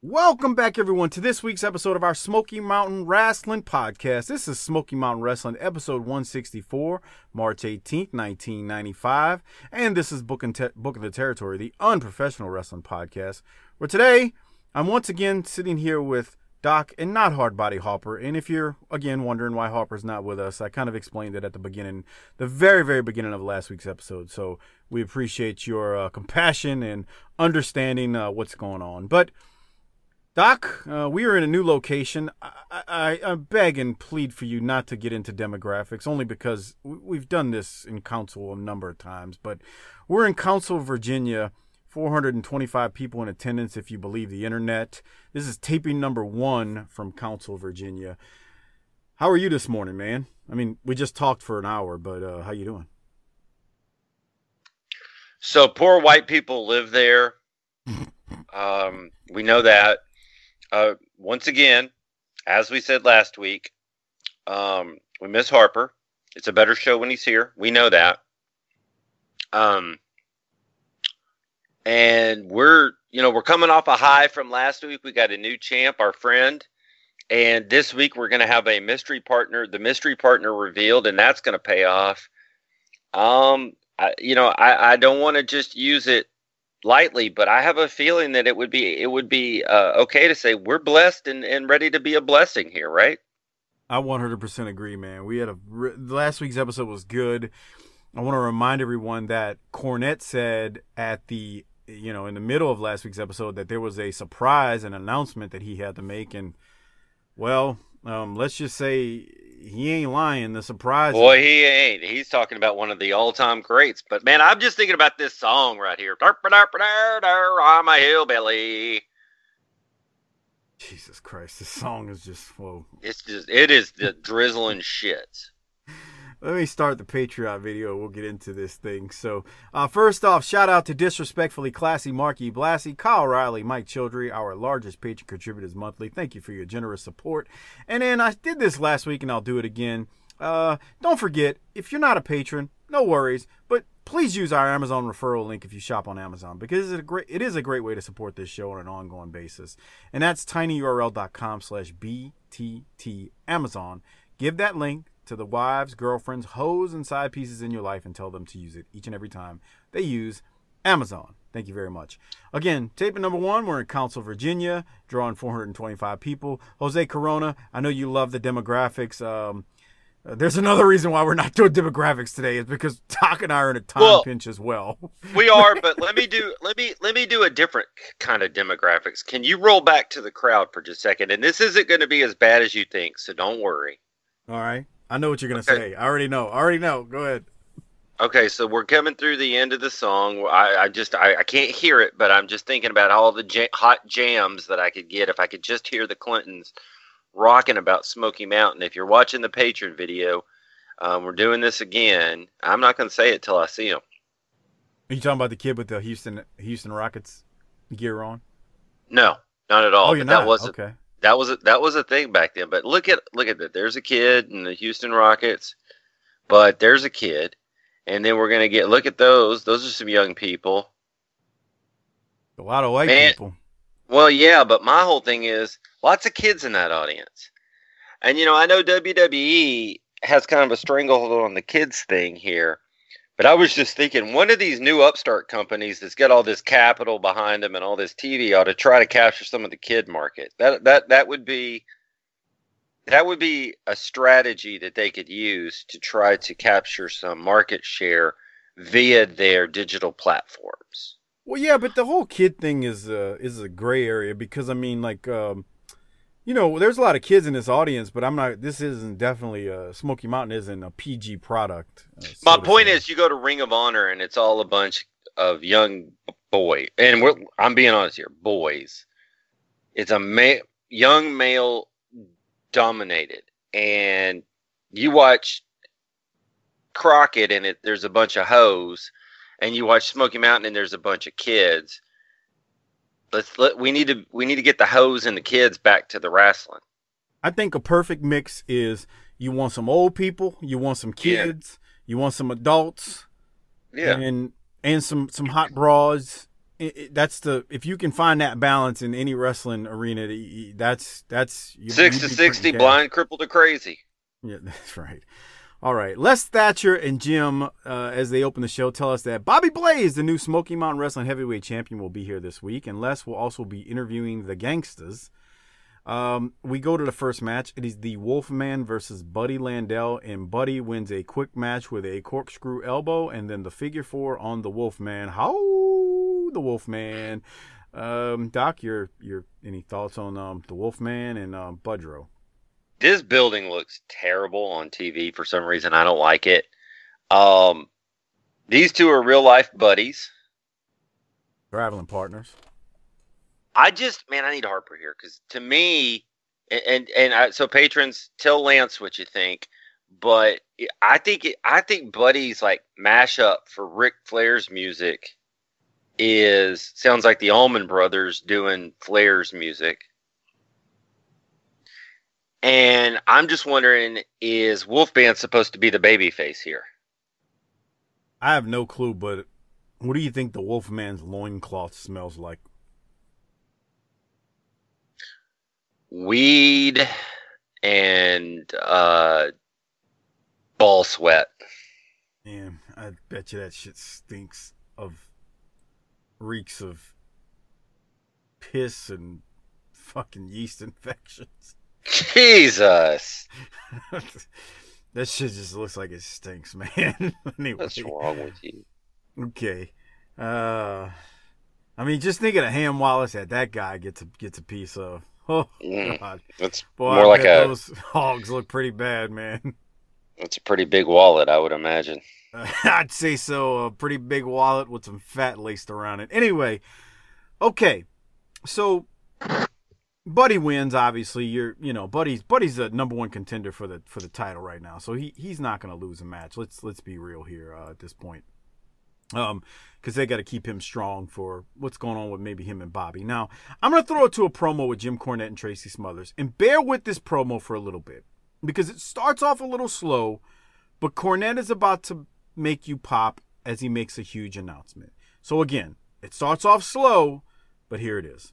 Welcome back, everyone, to this week's episode of our Smoky Mountain Wrestling Podcast. This is Smoky Mountain Wrestling, episode 164, March 18th, 1995. And this is Book, Te- the Territory, the unprofessional wrestling podcast, where today I'm once again sitting here with Doc and not Hard Body Harper. And if you're, again, wondering why Harper's not with us, I kind of explained it at the beginning, the very, very beginning of last week's episode. So we appreciate your uh, compassion and understanding uh, what's going on. But Doc, uh, we are in a new location. I, I, I, beg and plead for you not to get into demographics, only because we've done this in council a number of times. But we're in Council, Virginia, 425 people in attendance, if you believe the internet. This is taping number one from Council, Virginia. How are you this morning, man? I mean, we just talked for an hour, but uh, how you doing? So poor white people live there. um, we know that uh, once again, as we said last week, um, we miss Harper. It's a better show when he's here. We know that. Um, and we're you know we're coming off a high from last week. We got a new champ, our friend, and this week we're going to have a mystery partner. The mystery partner revealed, and that's going to pay off. Um, I, you know, I, I don't want to just use it lightly, but I have a feeling that it would be it would be uh, okay to say we're blessed and, and ready to be a blessing here, right? I 100% agree, man. We had a last week's episode was good. I want to remind everyone that Cornette said at the you know in the middle of last week's episode that there was a surprise an announcement that he had to make and well um, let's just say he ain't lying. The surprise. Boy, he ain't. He's talking about one of the all-time greats. But man, I'm just thinking about this song right here. I'm a hillbilly. Jesus Christ, this song is just whoa. It's just it is the drizzling shits. Let me start the Patreon video. We'll get into this thing. So, uh, first off, shout out to Disrespectfully Classy Marky Blassie, Kyle Riley, Mike Childry, our largest Patreon contributors monthly. Thank you for your generous support. And then I did this last week and I'll do it again. Uh, don't forget, if you're not a patron, no worries, but please use our Amazon referral link if you shop on Amazon because it's a great it is a great way to support this show on an ongoing basis. And that's tinyurl.com slash BTT Amazon. Give that link to the wives, girlfriends, hoes, and side pieces in your life and tell them to use it each and every time they use Amazon. Thank you very much. Again, taping number one, we're in Council, Virginia, drawing 425 people. Jose Corona, I know you love the demographics. Um, uh, there's another reason why we're not doing demographics today is because Doc and I are in a time well, pinch as well. we are, but let me do let me let me do a different kind of demographics. Can you roll back to the crowd for just a second? And this isn't going to be as bad as you think, so don't worry. All right. I know what you're gonna okay. say. I already know. I already know. Go ahead. Okay, so we're coming through the end of the song. I, I just I, I, can't hear it, but I'm just thinking about all the hot jams that I could get if I could just hear the Clintons rocking about Smoky Mountain. If you're watching the patron video, um, we're doing this again. I'm not going to say it till I see him. Are you talking about the kid with the Houston Houston Rockets gear on? No, not at all. Oh, you're not. That wasn't, okay that was a, that was a thing back then. But look at look at that. There's a kid in the Houston Rockets, but there's a kid, and then we're gonna get look at those. Those are some young people. A lot of white Man, people. Well, yeah, but my whole thing is lots of kids in that audience, and you know I know WWE has kind of a stranglehold on the kids thing here. But I was just thinking, one of these new upstart companies that's got all this capital behind them and all this TV ought to try to capture some of the kid market. That that that would be that would be a strategy that they could use to try to capture some market share via their digital platforms. Well, yeah, but the whole kid thing is uh, is a gray area because I mean, like, um, you know, there's a lot of kids in this audience, but I'm not. This isn't definitely a Smoky Mountain isn't a PG product. Uh, so My point say. is, you go to Ring of Honor and it's all a bunch of young boy, and we're, I'm being honest here, boys, it's a ma- young male dominated, and you watch Crockett and it there's a bunch of hoes, and you watch Smoky Mountain and there's a bunch of kids. Let's let we need to we need to get the hoes and the kids back to the wrestling. I think a perfect mix is you want some old people, you want some Yeah. kids, you want some adults, Yeah, and and some some hot bras. It- it- that's the if you can find that balance in any wrestling arena, that's that's you, six to sixty, blind, crippled, or crazy. Yeah, that's right. All right, Les Thatcher and Jim, uh, as they open the show, tell us that Bobby Blaze, the new Smoky Mountain Wrestling Heavyweight Champion, will be here this week, and Les will also be interviewing the Gangstas. Um, we go to the first match. It is the Wolfman versus Buddy Landell, and Buddy wins a quick match with a corkscrew elbow, and then the figure four on the Wolfman. How the Wolfman? Um, Doc, your your any thoughts on um, the Wolfman and um, Budrow? This building looks terrible on TV for some reason. I don't like it. Um, these two are real life buddies. Traveling partners. I just, man, I need Harper here because to me, and and, and I, so patrons, tell Lance what you think. But I think it, I think Buddy's like mashup for Ric Flair's music is sounds like the Allman Brothers doing Flair's music. And I'm just wondering, is Wolfman supposed to be the baby face here? I have no clue, but what do you think the Wolfman's loincloth smells like? Weed and uh, ball sweat. Man, I bet you that shit stinks of reeks of piss and fucking yeast infections. Jesus, that shit just looks like it stinks, man. anyway, what's wrong with you? okay. Uh, I mean, just think of the Ham Wallace that that guy gets a gets a piece of. Oh Mm, God, That's boy, more I like a those hogs look pretty bad, man. that's a pretty big wallet, I would imagine. I'd say so. A pretty big wallet with some fat laced around it. Anyway, okay. So Buddy wins. Obviously, you're you know Buddy's Buddy's the number one contender for the for the title right now. So he he's not going to lose a match. Let's let's be real here uh, at this point. Um, because they got to keep him strong for what's going on with maybe him and Bobby. Now, I'm going to throw it to a promo with Jim Cornette and Tracy Smothers, and bear with this promo for a little bit because it starts off a little slow, but Cornette is about to make you pop as he makes a huge announcement. So again, it starts off slow, but here it is.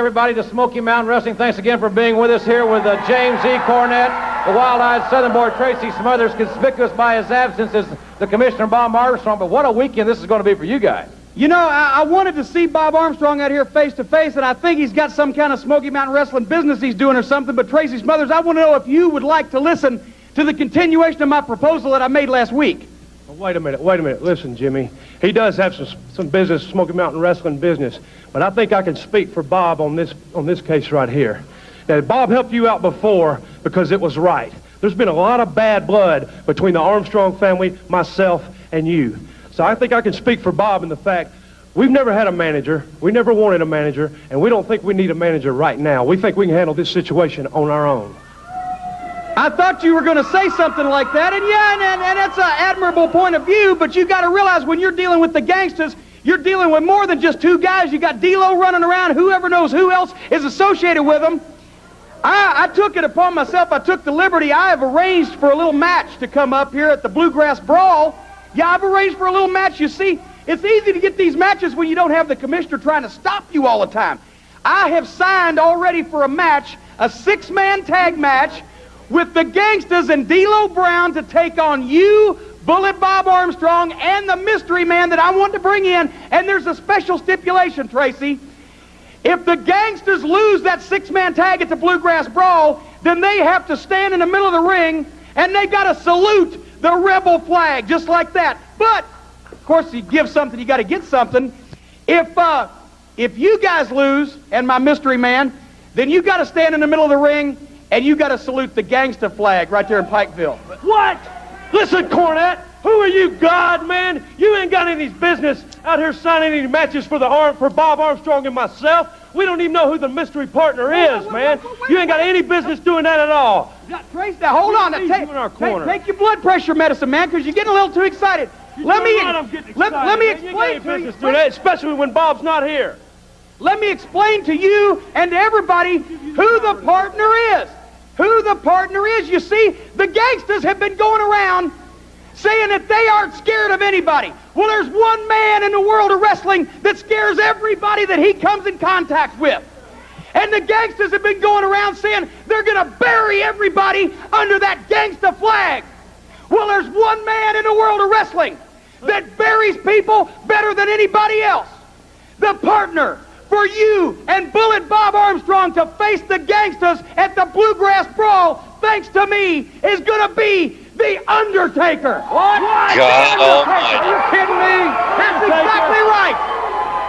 Everybody to Smoky Mountain Wrestling, thanks again for being with us here with uh, James E. Cornette, the wild-eyed Southern boy Tracy Smothers, conspicuous by his absence is the Commissioner Bob Armstrong. But what a weekend this is going to be for you guys. You know, I, I wanted to see Bob Armstrong out here face to face, and I think he's got some kind of Smoky Mountain Wrestling business he's doing or something. But Tracy Smothers, I want to know if you would like to listen to the continuation of my proposal that I made last week. Wait a minute, wait a minute. Listen, Jimmy, he does have some some business, Smoky Mountain Wrestling business, but I think I can speak for Bob on this on this case right here. Now, Bob helped you out before because it was right. There's been a lot of bad blood between the Armstrong family, myself, and you. So I think I can speak for Bob in the fact we've never had a manager, we never wanted a manager, and we don't think we need a manager right now. We think we can handle this situation on our own. I thought you were going to say something like that, and yeah, and, and, and that's an admirable point of view, but you got to realize when you're dealing with the gangsters, you're dealing with more than just two guys. You got D'Lo running around, whoever knows who else is associated with them. I, I took it upon myself, I took the liberty, I have arranged for a little match to come up here at the Bluegrass Brawl. Yeah, I've arranged for a little match. You see, it's easy to get these matches when you don't have the commissioner trying to stop you all the time. I have signed already for a match, a six-man tag match, with the gangsters and D'Lo Brown to take on you, Bullet Bob Armstrong, and the mystery man that I want to bring in. And there's a special stipulation, Tracy. If the gangsters lose that six-man tag at the Bluegrass Brawl, then they have to stand in the middle of the ring and they got to salute the rebel flag just like that. But of course, you give something, you got to get something. If uh, if you guys lose and my mystery man, then you got to stand in the middle of the ring and you got to salute the gangster flag right there in Pikeville. What? Listen, Cornette, Who are you, God, man? You ain't got any business out here signing any matches for the arm for Bob Armstrong and myself. We don't even know who the mystery partner is, man. You ain't got any business doing that at all. Now, Trace, now hold on. Now, take, you in our take, take your blood pressure medicine, man, because you're getting a little too excited. let me You're right, I'm getting let, let me man. You ain't got any explain to you. doing that, especially when Bob's not here. Let me explain to you and to everybody who the partner is. Who the partner is. You see, the gangsters have been going around saying that they aren't scared of anybody. Well, there's one man in the world of wrestling that scares everybody that he comes in contact with. And the gangsters have been going around saying they're going to bury everybody under that gangsta flag. Well, there's one man in the world of wrestling that buries people better than anybody else. The partner for you and Bullet Bob Armstrong to face the gangsters at the Bluegrass Brawl, thanks to me, is going to be the Undertaker. What? God The Undertaker. Are you kidding me? That's exactly right.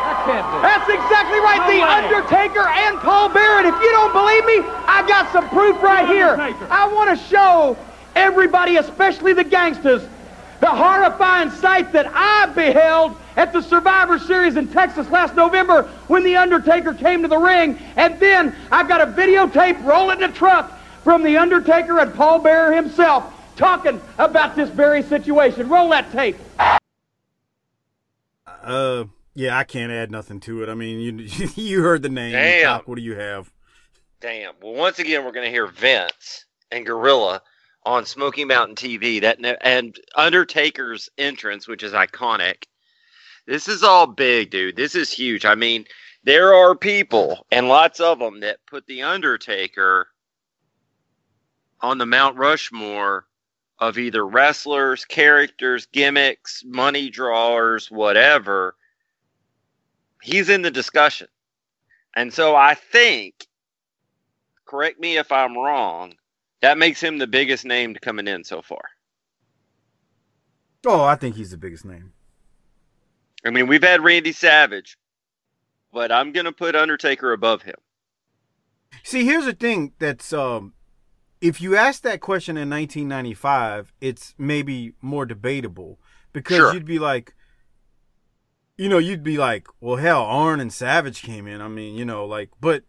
That can't be. That's exactly right. No the way. Undertaker and Paul. And if you don't believe me, I got some proof right here. I want to show everybody, especially the gangsters, the horrifying sight that I beheld at the Survivor Series in Texas last November when The Undertaker came to the ring. And then I've got a videotape rolling in the truck from The Undertaker and Paul Bearer himself talking about this very situation. Roll that tape. Uh, yeah, I can't add nothing to it. I mean, you you heard the name. Damn. Doc, what do you have? Damn. Well, once again, we're going to hear Vince and Gorilla on Smoky Mountain TV. That and Undertaker's entrance, which is iconic. This is all big, dude. This is huge. I mean, there are people and lots of them that put the Undertaker on the Mount Rushmore of either wrestlers, characters, gimmicks, money drawers, whatever. He's in the discussion. And so I think correct me if I'm wrong, that makes him the biggest name coming in so far. Oh, I think he's the biggest name. I mean, we've had Randy Savage, but I'm going to put Undertaker above him. See, here's the thing that's um if you ask that question in 1995, it's maybe more debatable because Sure. you'd be like you know, you'd be like, well, hell, Arn and Savage came in. I mean, you know, like, but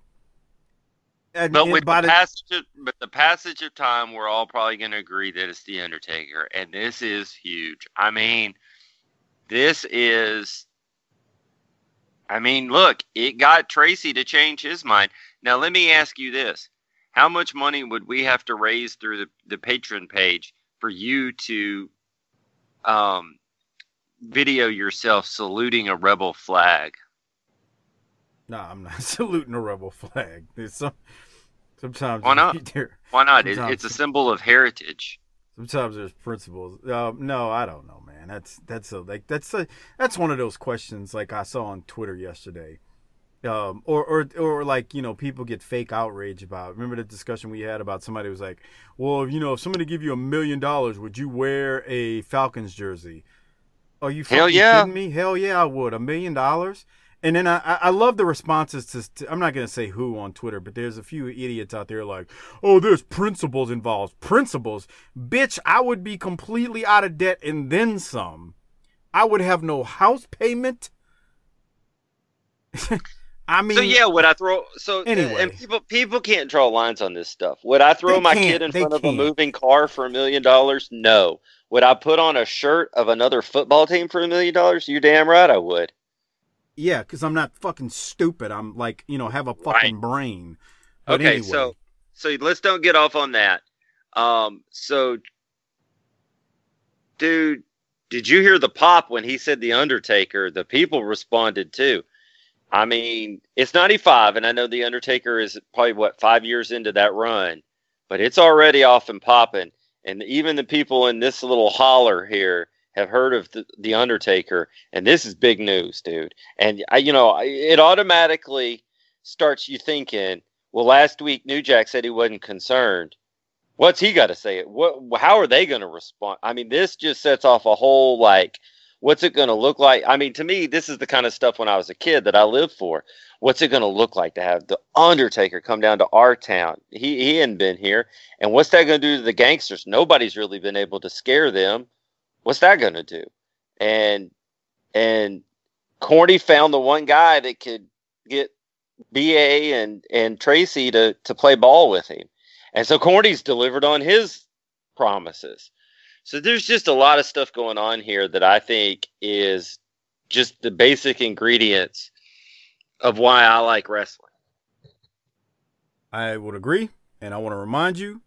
and, But and with the- passage, of, but the passage of time, we're all probably going to agree that it's the Undertaker, and this is huge. I mean, this is. I mean, look, it got Tracy to change his mind. Now, let me ask you this: How much money would we have to raise through the the patron page for you to, um, video yourself saluting a rebel flag? Nah, I'm not saluting a rebel flag. There's some sometimes Why not? Why not? Sometimes. it's a symbol of heritage. Sometimes there's principles. Uh, no, I don't know, man. That's that's a like that's a that's one of those questions like I saw on Twitter yesterday. Um, or or or like you know people get fake outrage about. Remember the discussion we had about somebody was like, well, you know, if somebody give you a million dollars, would you wear a Falcons jersey? Are you Hell yeah. kidding me? Hell yeah, I would. A million dollars. And then I, I love the responses to, to I'm not gonna say who on Twitter, but there's a few idiots out there like, oh, there's principles involved. Principles, bitch. I would be completely out of debt and then some. I would have no house payment. I mean, So yeah, would I throw so uh, Anyway. and people people can't draw lines on this stuff. Would I throw my kid in front of a can't. moving car for a million dollars? No. Would I put on a shirt of another football team for a million dollars? You're damn right I would. Yeah, because I'm not fucking stupid. I'm like, you know, have a fucking brain. But okay, anyway, so so let's don't get off on that. Um so dude, did you hear the pop when he said the Undertaker? The people responded too. I mean, it's 95 and I know the Undertaker is probably what 5 years into that run, but it's already off and popping and even the people in this little holler here have heard of the, the Undertaker and this is big news, dude. And I you know, it automatically starts you thinking well, last week New Jack said he wasn't concerned. What's he got to say? What? How are they going to respond? I mean, this just sets off a whole like, what's it going to look like? I mean, to me, this is the kind of stuff when I was a kid that I lived for. What's it going to look like to have the Undertaker come down to our town? He he hadn't been here, and what's that going to do to the gangsters? Nobody's really been able to scare them. What's that going to do? And and Corny found the one guy that could get BA and and Tracy to to play ball with him, and so Corny's delivered on his promises. So there's just a lot of stuff going on here that I think is just the basic ingredients of why I like wrestling. I would agree, and I want to remind you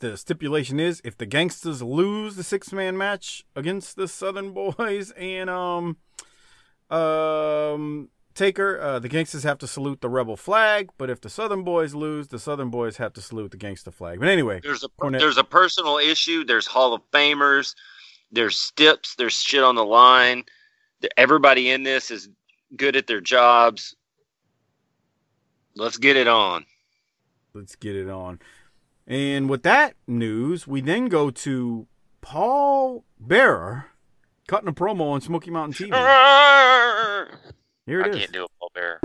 the stipulation is if the gangsters lose the six man match against the Southern Boys and um um Taker, uh, the gangsters have to salute the rebel flag, but if the Southern Boys lose, the Southern Boys have to salute the gangster flag. But anyway, there's a Cornette. there's a personal issue. There's Hall of Famers. There's stips. There's shit on the line. Everybody in this is good at their jobs. Let's get it on. Let's get it on. And with that news, we then go to Paul Bearer cutting a promo on Smoky Mountain TV. Here it I is. can't do it, Paul Bearer.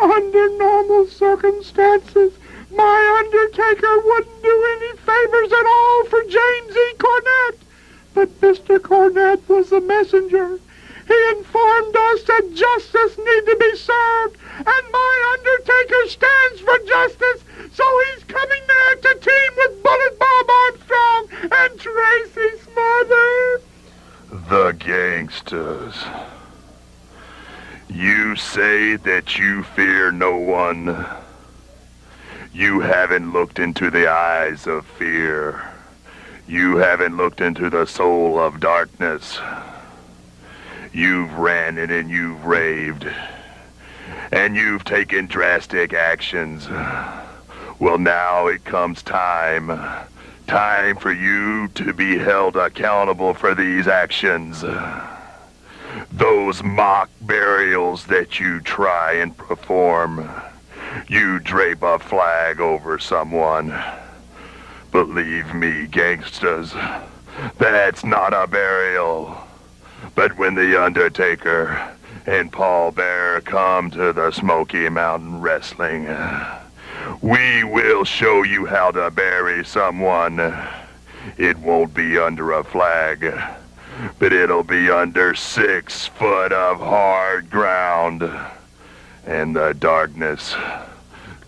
Under normal circumstances, my Undertaker wouldn't do any favors at all for James E. Cornette. But Mr. Cornette was the messenger. He informed us that justice need to be served, and my Undertaker stands for justice, so he's coming there to team with Bullet Bob Armstrong and Tracy Smothers. The gangsters. You say that you fear no one. You haven't looked into the eyes of fear. You haven't looked into the soul of darkness. You've ranted and you've raved. And you've taken drastic actions. Well, now it comes time. Time for you to be held accountable for these actions. Those mock burials that you try and perform. You drape a flag over someone. Believe me, gangsters, that's not a burial. But when The Undertaker and Paul Bearer come to the Smoky Mountain Wrestling, we will show you how to bury someone. It won't be under a flag, but it'll be under six foot of hard ground. And the darkness,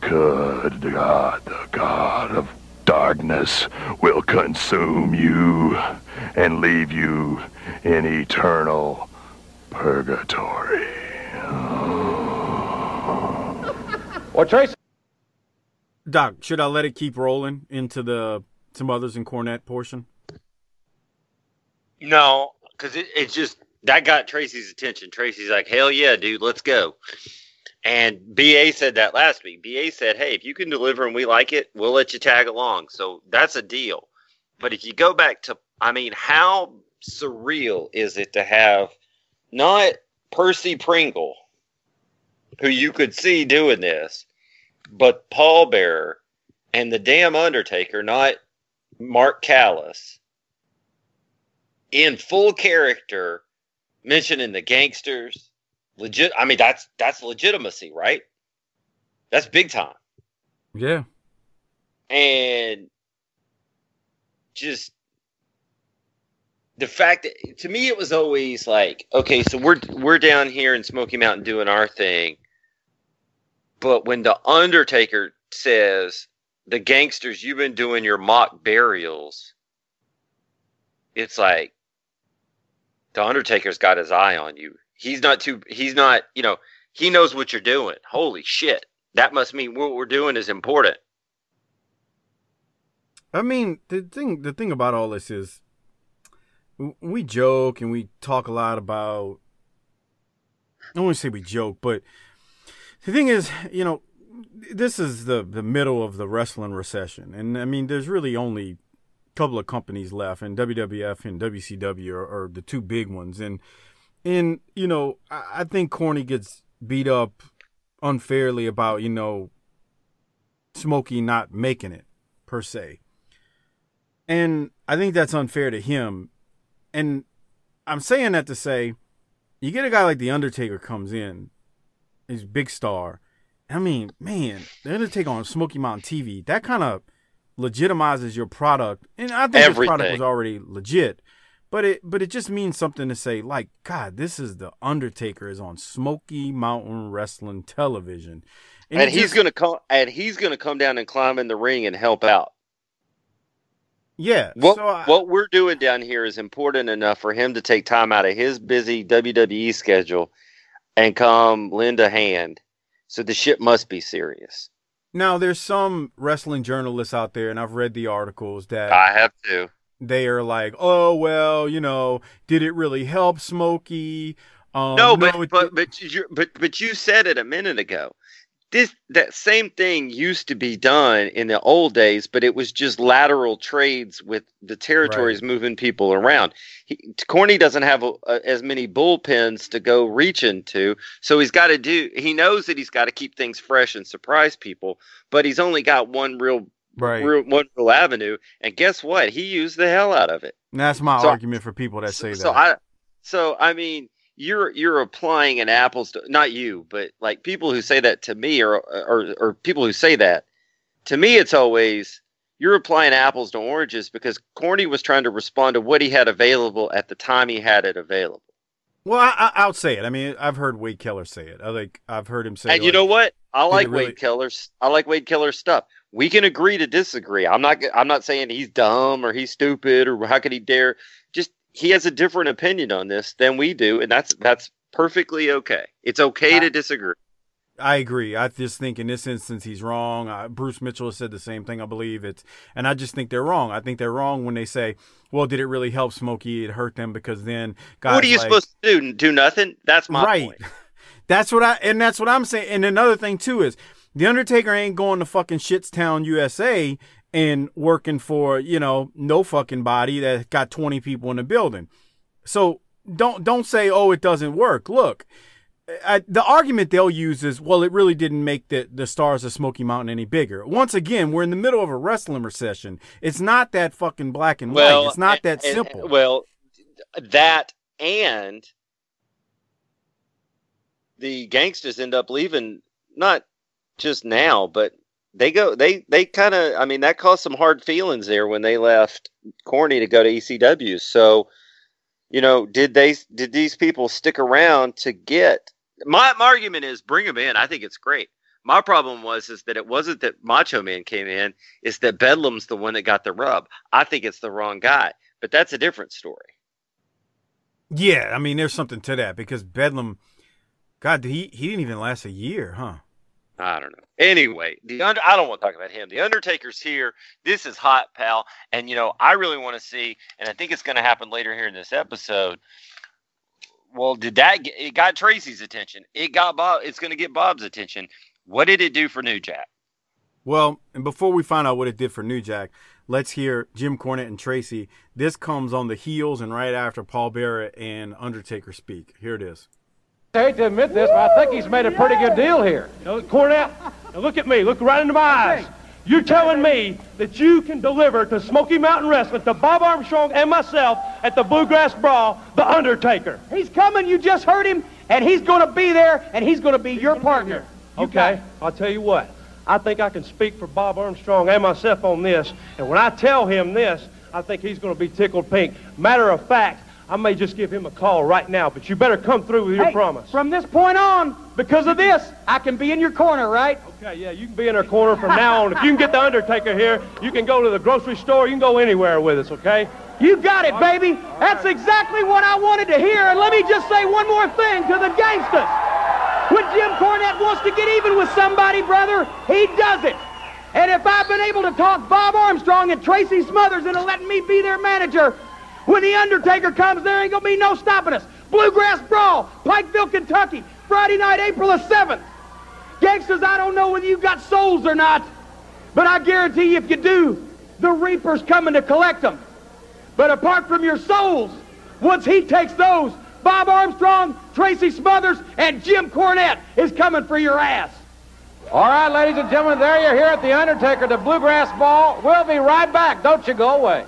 good God, the God of darkness will consume you and leave you in eternal purgatory. Well, Tracy. Doc, should I let it keep rolling into the Smothers in Cornette portion? No, because it, it's just that got Tracy's attention. Tracy's like, hell yeah, dude, let's go. And BA said that last week. BA said, hey, if you can deliver and we like it, we'll let you tag along. So that's a deal. But if you go back to, I mean, how surreal is it to have not Percy Pringle, who you could see doing this, but Paul Bearer and the damn Undertaker, not Mark Callous, in full character, mentioning the gangsters. Legit. I mean, that's that's legitimacy, right? That's big time. Yeah. And just the fact that to me it was always like, okay, so we're we're down here in Smoky Mountain doing our thing, but when the Undertaker says the gangsters, you've been doing your mock burials, it's like the Undertaker's got his eye on you. He's not too. He's not. You know. He knows what you're doing. Holy shit! That must mean what we're doing is important. I mean, the thing the thing about all this is we joke and we talk a lot about I don't want to say we joke, but the thing is, you know, this is the the middle of the wrestling recession. And I mean, there's really only a couple of companies left and WWF and WCW are, are the two big ones. And and you know, I, I think Corny gets beat up unfairly about, you know, Smokey not making it per se. And I think that's unfair to him. And I'm saying that to say, you get a guy like The Undertaker comes in, he's a big star. I mean, man, The Undertaker on Smoky Mountain TV, that kind of legitimizes your product. And I think Everything. product was already legit. but it but it just means something to say like God, this is the Undertaker is on Smoky Mountain Wrestling television, and, it he's just- gonna come and he's gonna come down and climb in the ring and help out. Yeah. What so I- what we're doing down here is important enough for him to take time out of his busy WWE schedule and come lend a hand. So the shit must be serious. now there's some wrestling journalists out there, and I've read the articles that I have to. they are like, oh well, you know, did it really help Smokey? Um, no, but it but but you but but you said it a minute ago. This that same thing used to be done in the old days, but it was just lateral trades with the territories moving people around. He, Corny doesn't have a, a, as many bullpens to go reach into, so he's got to do. He knows that he's got to keep things fresh and surprise people, but he's only got one real, right. real one real avenue. And guess what? He used the hell out of it. And that's my So- argument for people that say so that. I, so I mean, you're you're applying an apples to not you, but like people who say that to me, or or or people who say that to me, it's always you're applying apples to oranges because Corny was trying to respond to what he had available at the time he had it available. well, I, I, I'll say it. I mean, I've heard Wade Keller say it. I like I've heard him say. and you know what? I like it really- Wade Keller's. I like Wade Keller's stuff. We can agree to disagree. I'm not. I'm not saying he's dumb or he's stupid or how could he dare. Just he has a different opinion on this than we do, and that's that's perfectly okay. It's okay to disagree. I agree. I just think in this instance he's wrong. Uh, Bruce Mitchell has said the same thing. I believe it's, and I just think they're wrong. I think they're wrong when they say, "Well, did it really help Smokey? It hurt them because then guys what are you like- supposed to do? Do nothing? That's my right. point. That's what I and that's what I'm saying. And another thing too is the Undertaker ain't going to fucking Shitstown, USA, and working for you know no fucking body that got 20 people in the building. So don't don't say oh it doesn't work. Look. I, the argument they'll use is, well, it really didn't make the, the stars of Smoky Mountain any bigger. Once again, we're in the middle of a wrestling recession. It's not that fucking black and white. It's not that and- simple. well, that and the gangsters end up leaving not just now, but they go they they kind of I mean that caused some hard feelings there when they left Corny to go to ECW. So, you know, did they did these people stick around to get my, my argument is bring them in. I think it's great. My problem was is that it wasn't that Macho Man came in, it's that Bedlam's the one that got the rub. I think it's the wrong guy, but that's a different story. Yeah, I mean, there's something to that because Bedlam, God, he he didn't even last a year, huh? I don't know. Anyway, the under, I don't want to talk about him. The Undertaker's here. This is hot, pal. And you know, I really want to see, and I think it's going to happen later here in this episode. Well, did that get, it got Tracy's attention? It got Bob. It's going to get Bob's attention. What did it do for New Jack? Well, and before we find out what it did for New Jack, let's hear Jim Cornette and Tracy. This comes on the heels and right after Paul Bearer and Undertaker speak. Here it is. I hate to admit this, but I think he's made a pretty good deal here. Now, Cornette, now look at me. Look right into my eyes. You're telling me that you can deliver to Smoky Mountain Wrestling, to Bob Armstrong and myself at the Bluegrass Brawl, The Undertaker. He's coming. You just heard him, and he's going to be there, and he's going to be your partner. You Okay, I'll tell you what. I think I can speak for Bob Armstrong and myself on this. And when I tell him this, I think he's going to be tickled pink. Matter of fact, I may just give him a call right now, but you better come through with your Hey, promise. From this point on, because of this, I can be in your corner, right? Okay, yeah, you can be in our corner from now on. If you can get the Undertaker here, you can go to the grocery store. You can go anywhere with us, okay? You got it, baby. That's exactly what I wanted to hear. And let me just say one more thing to the gangsters. When Jim Cornette wants to get even with somebody, brother, he does it. And if I've been able to talk Bob Armstrong and Tracy Smothers into letting me be their manager, when the Undertaker comes, there ain't gonna be no stopping us. Bluegrass Brawl, Pikeville, Kentucky, Friday night, April the 7th. Gangsters, I don't know whether you've got souls or not, but I guarantee you if you do, the Reaper's coming to collect them. But apart from your souls, once he takes those, Bob Armstrong, Tracy Smothers, and Jim Cornette is coming for your ass. All right, ladies and gentlemen, there you're here at the Undertaker, the Bluegrass Brawl. We'll be right back. Don't you go away.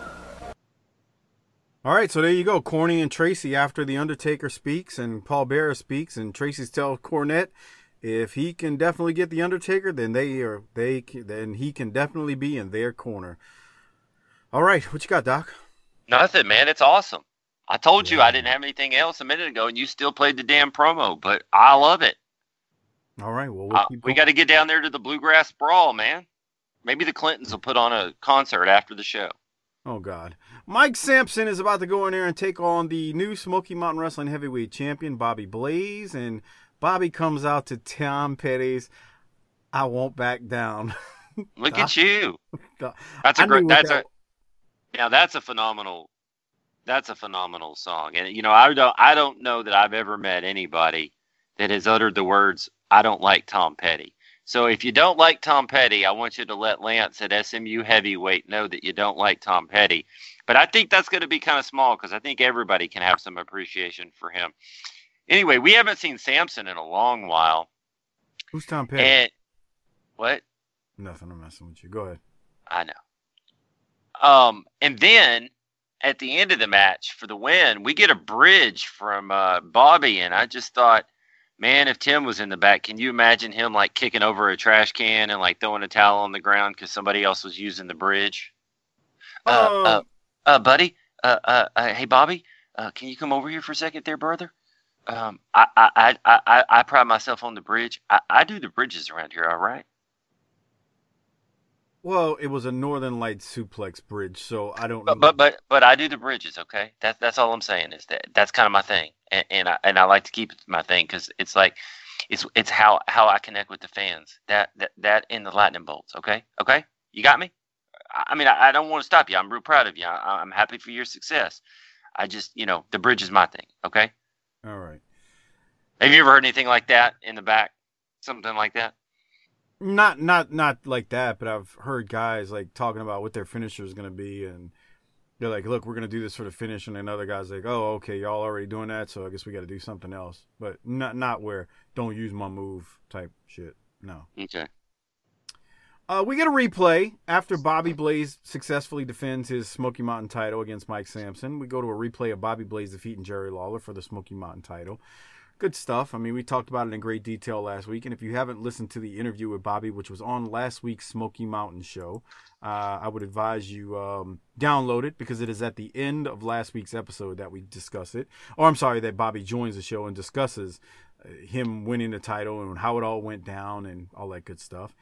All right, so there you go. Corny and Tracy after the Undertaker speaks and Paul Bearer speaks, and Tracy's tell Cornette if he can definitely get the Undertaker, then they are they then he can definitely be in their corner. All right, what you got, Doc? Nothing, man. It's awesome. I told you I didn't have anything else a minute ago, and you still played the damn promo. But I love it. All right. Well, we'll Uh, we got to get down there to the Bluegrass Brawl, man. Maybe the Clintons will put on a concert after the show. Oh God, Mike Sampson is about to go in there and take on the new Smoky Mountain Wrestling Heavyweight Champion Bobby Blaze, and Bobby comes out to Tom Petty's "I Won't Back Down." Look at you. That's a great. That's that- a. Now that's a phenomenal. That's a phenomenal song, and you know I don't. I don't know that I've ever met anybody that has uttered the words "I don't like Tom Petty." So if you don't like Tom Petty, I want you to let Lance at SMU Heavyweight know that you don't like Tom Petty. But I think that's going to be kind of small because I think everybody can have some appreciation for him. Anyway, we haven't seen Samson in a long while, Who's Tom Petty? and what? Nothing. I'm messing with you. Go ahead. I know. Um, and then at the end of the match for the win, we get a bridge from uh, Bobby, and I just thought, man, if Tim was in the back, can you imagine him like kicking over a trash can and like throwing a towel on the ground because somebody else was using the bridge? Uh, Oh. uh, uh, buddy, uh, uh, uh, hey, Bobby, uh, can you come over here for a second, there, brother? Um, I, I, I, I, I- pride myself on the bridge. I, I do the bridges around here, all right? Well, it was a Northern Lights suplex bridge, so I don't. But but but but I do the bridges, okay? That's that's all I'm saying is that that's kind of my thing, and and I and I like to keep it my thing because it's like it's it's how how I connect with the fans. That that that in the lightning bolts, okay? Okay, you got me. I, mean, I, I don't want to stop you. I'm real proud of you. I, I'm happy for your success. I just you know the bridge is my thing, okay? All right. Have you ever heard anything like that in the back? Something like that? Not not not like that, but I've heard guys like talking about what their finisher is going to be, and they're like, "Look, we're going to do this for the finish," and another guy's like, "Oh, okay, y'all already doing that, so I guess we got to do something else." But not not where don't use my move type shit. No. Okay. Uh, we get a replay after Bobby Blaze successfully defends his Smoky Mountain title against Mike Sampson. We go to a replay of Bobby Blaze defeating Jerry Lawler for the Smoky Mountain title. Good stuff. I mean, we talked about it in great detail last week. And if you haven't listened to the interview with Bobby, which was on last week's Smoky Mountain show, uh, I would advise you um, download it because it is at the end of last week's episode that we discuss it. Or I'm sorry, that Bobby joins the show and discusses uh, him winning the title and how it all went down and all that good stuff.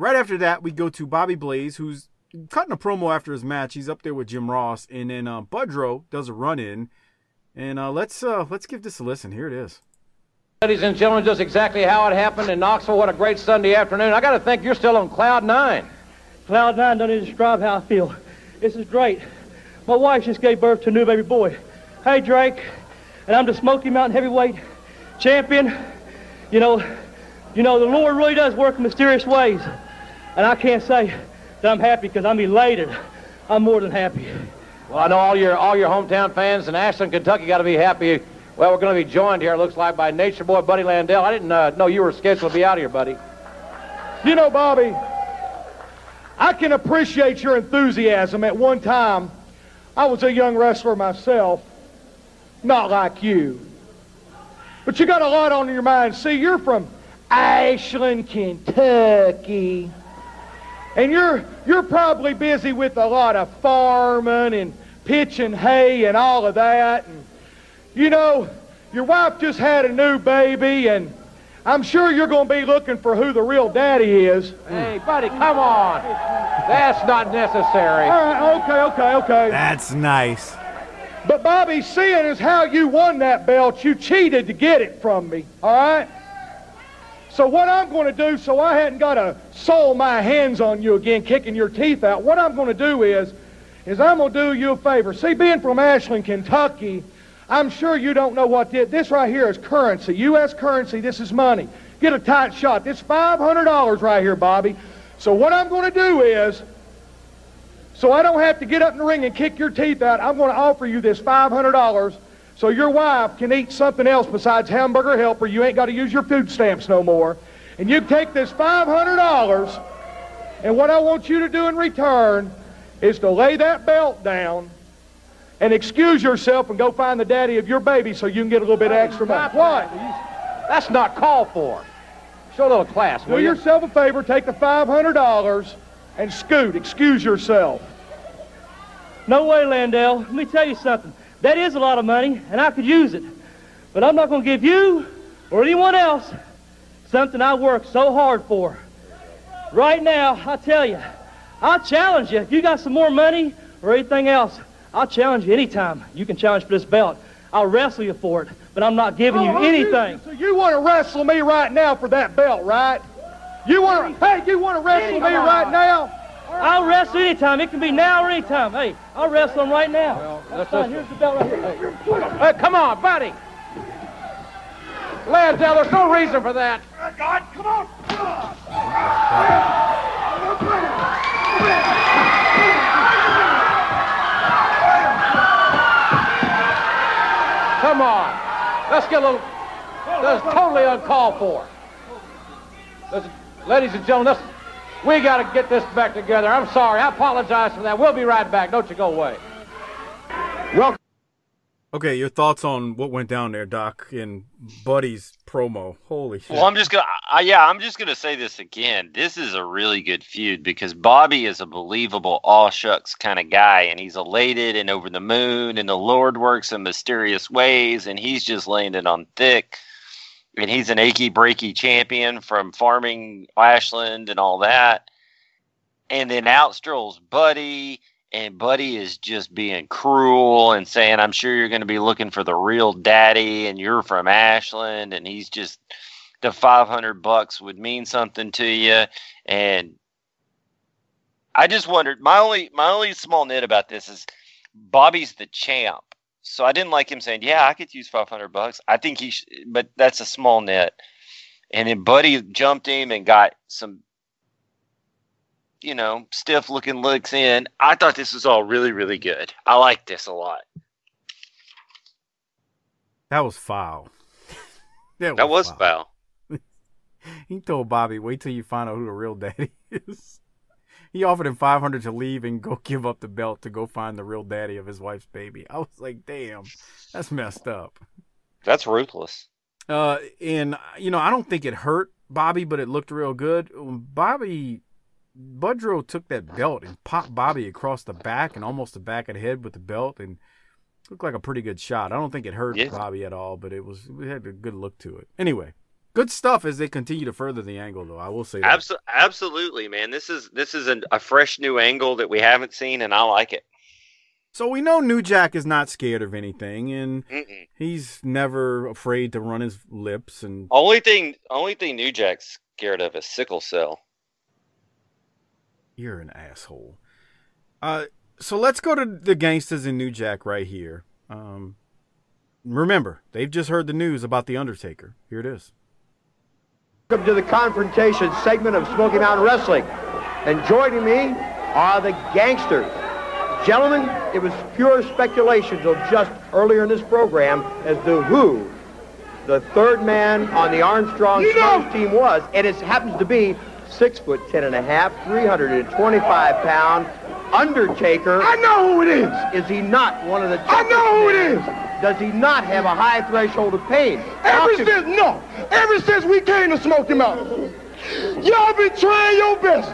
Right after that, we go to Bobby Blaze, who's cutting a promo after his match. He's up there with Jim Ross, and then uh, Budrow does a run in. And uh, let's uh, let's give this a listen. Here it is. Ladies and gentlemen, just exactly how it happened in Knoxville. What a great Sunday afternoon. I got to think you're still on cloud nine. Cloud nine don't even describe how I feel. This is great. My wife just gave birth to a new baby boy. Hey, Drake, and I'm the Smoky Mountain Heavyweight Champion. You know, you know, the Lord really does work in mysterious ways. And I can't say that I'm happy because I'm elated. I'm more than happy. Well, I know all your all your hometown fans in Ashland, Kentucky, got to be happy. Well, we're going to be joined here, it looks like, by Nature Boy Buddy Landell. I didn't uh, know you were scheduled to be out here, buddy. You know, Bobby, I can appreciate your enthusiasm. At one time, I was a young wrestler myself, not like you. But you got a lot on your mind. See, you're from Ashland, Kentucky. And you're you're probably busy with a lot of farming and pitching hay and all of that. And you know, your wife just had a new baby and I'm sure you're going to be looking for who the real daddy is. Hey, buddy, come on. That's not necessary. All right, okay, okay, okay. That's nice. But Bobby, seeing as how you won that belt, you cheated to get it from me, all right? So what I'm going to do, so I hadn't got to soil my hands on you again, kicking your teeth out, what I'm going to do is, is I'm going to do you a favor. See, being from Ashland, Kentucky, I'm sure you don't know what this, this right here is currency, U.S. currency. This is money. Get a tight shot. This $500 right here, Bobby. So what I'm going to do is, so I don't have to get up in the ring and kick your teeth out, I'm going to offer you this $500 so your wife can eat something else besides hamburger helper. You ain't got to use your food stamps no more. And you take this $500, and what I want you to do in return is to lay that belt down and excuse yourself and go find the daddy of your baby so you can get a little bit extra money. What? That's not called for. Show a little class, Do you? yourself a favor, take the $500 and scoot. Excuse yourself. No way, Landell. Let me tell you something. That is a lot of money, and I could use it. But I'm not going to give you or anyone else something I worked so hard for. Right now, I tell you, I'll challenge you. If you got some more money or anything else, I'll challenge you anytime. You can challenge for this belt. I'll wrestle you for it, but I'm not giving you Oh, anything. So you want to wrestle me right now for that belt, right? You want to? Hey, you want to wrestle me right now? I'll wrestle anytime. It can be now or anytime. Hey, I'll wrestle him right now. Well, That's let's fine. Here's the belt right here. Hey, come on, buddy. Landell, there's no reason for that. God, come on! Come on. Let's get a little. That's totally uncalled for. Listen, ladies and gentlemen, this, we got to get this back together. I'm sorry. I apologize for that. We'll be right back. Don't you go away. Welcome. Okay, your thoughts on what went down there, Doc, in Buddy's promo? Holy shit! Well, I'm just gonna, I, yeah, I'm just gonna say this again. This is a really good feud because Bobby is a believable, all shucks kind of guy, and he's elated and over the moon, and the Lord works in mysterious ways, and he's just laying it on thick. And he's an achy breaky champion from farming Ashland and all that. And then out strolls Buddy, and Buddy is just being cruel and saying, I'm sure you're going to be looking for the real daddy and you're from Ashland. And he's just, the 500 bucks would mean something to you. And I just wondered, my only, my only small nit about this is Bobby's the champ. So I didn't like him saying, yeah, I could use 500 bucks. I think he, sh-, but that's a small net. And then Buddy jumped him and got some you know, stiff looking looks in. I thought this was all really, really good. I like this a lot. that was foul. That was foul. He told Bobby, "Wait till you find out who the real daddy is." He offered him five hundred to leave and go give up the belt to go find the real daddy of his wife's baby. I was like, "Damn, that's messed up." That's ruthless. Uh, and you know, I don't think it hurt Bobby, but it looked real good. When Bobby Budrow took that belt and popped Bobby across the back and almost the back of the head with the belt, and looked like a pretty good shot. I don't think it hurt Yeah. Bobby at all, but it was it had a good look to it. Anyway, good stuff as they continue to further the angle, though. I will say that. Abso- absolutely, man. This is this is an, a fresh new angle that we haven't seen, and I like it. So we know New Jack is not scared of anything, and Mm-mm. he's never afraid to run his lips. And Only thing, only thing New Jack's scared of is sickle cell. You're an asshole. Uh, so let's go to the gangsters in New Jack right here. Um, remember, they've just heard the news about the Undertaker. Here it is. Welcome to the confrontation segment of Smoky Mountain Wrestling. And joining me are the gangsters. Gentlemen, it was pure speculation till just earlier in this program as to who the third man on the Armstrong You team was. And it happens to be six foot ten and a half, 325 pound Undertaker. I know who it is. Is he not one of the I know who it is. Does he not have a high threshold of pain? Ever to- since, no, ever since we came to Smoky Mountain, y'all been trying your best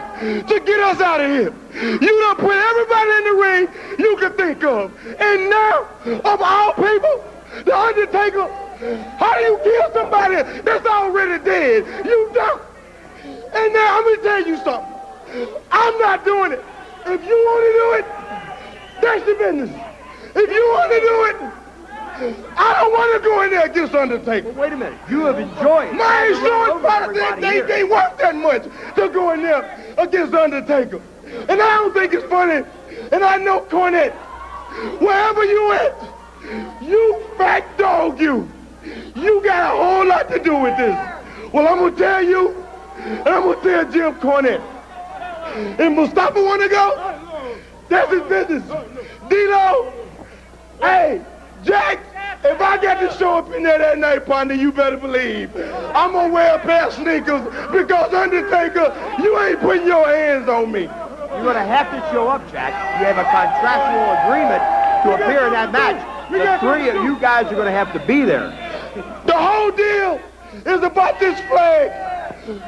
to get us out of here. You done put everybody in the ring you could think of. And now, of all people, the Undertaker, how do you kill somebody that's already dead? You don't. And now I'm gonna tell you something. I'm not doing it. If you want to do it, that's your business. If you want to do it, I don't want to go in there against Undertaker. Wait a minute. You have enjoyed. My insurance policy, they, here. they worth that much to go in there against Undertaker. And I don't think it's funny. And I know Cornette, wherever you at, you fat dog you. You got a whole lot to do with this. Well, I'm gonna tell you, and I'm gonna tell Jim Cornette. And Mustafa wanna go? That's his business. D'Lo, hey, Jack, if I get to show up in there that night, partner, you better believe I'm gonna wear a pair of sneakers because Undertaker, you ain't putting your hands on me. You're to have to show up, Jack. You have a contractual agreement to appear in that match. The three of you guys are going to have to be there. The whole deal is about this flag.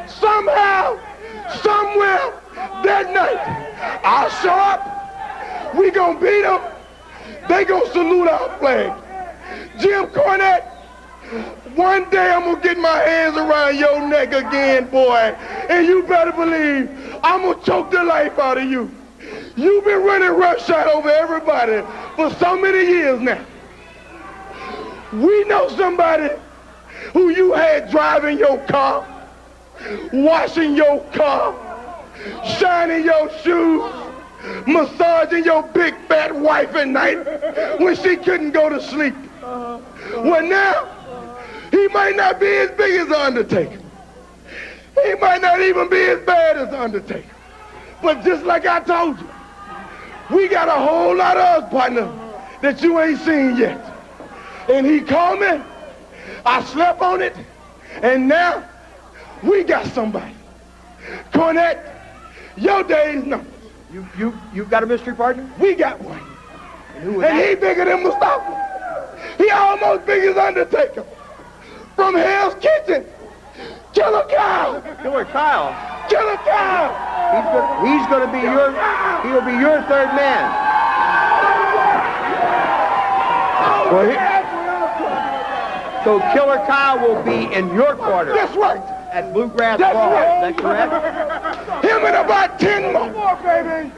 Somehow, somewhere, that night, I'll show up. We gonna beat them. They gonna salute our flag. Jim Cornette, one day I'm gonna get my hands around your neck again, boy. And you better believe I'm gonna choke the life out of you. You've been running roughshod over everybody for so many years now. We know somebody who you had driving your car, washing your car, shining your shoes, massaging your big fat wife at night when she couldn't go to sleep. Well, now, he might not be as big as Undertaker. He might not even be as bad as Undertaker. But just like I told you, we got a whole lot of us, partner, that you ain't seen yet. And he called me. I slept on it. And now we got somebody. Cornette, your day's numbered. You, you, you've got a mystery partner? We got one. And And that? he bigger than Mustafa. He almost big as Undertaker. From Hell's Kitchen. Killer Kyle. Killer Kyle. Killer Kyle. He's gonna, he's gonna be your, he'll be your third man. Oh, well, he, so Killer Kyle will be in your corner That's right. at Bluegrass That's Brawl. right. Is that correct? Him and about 10 more. baby.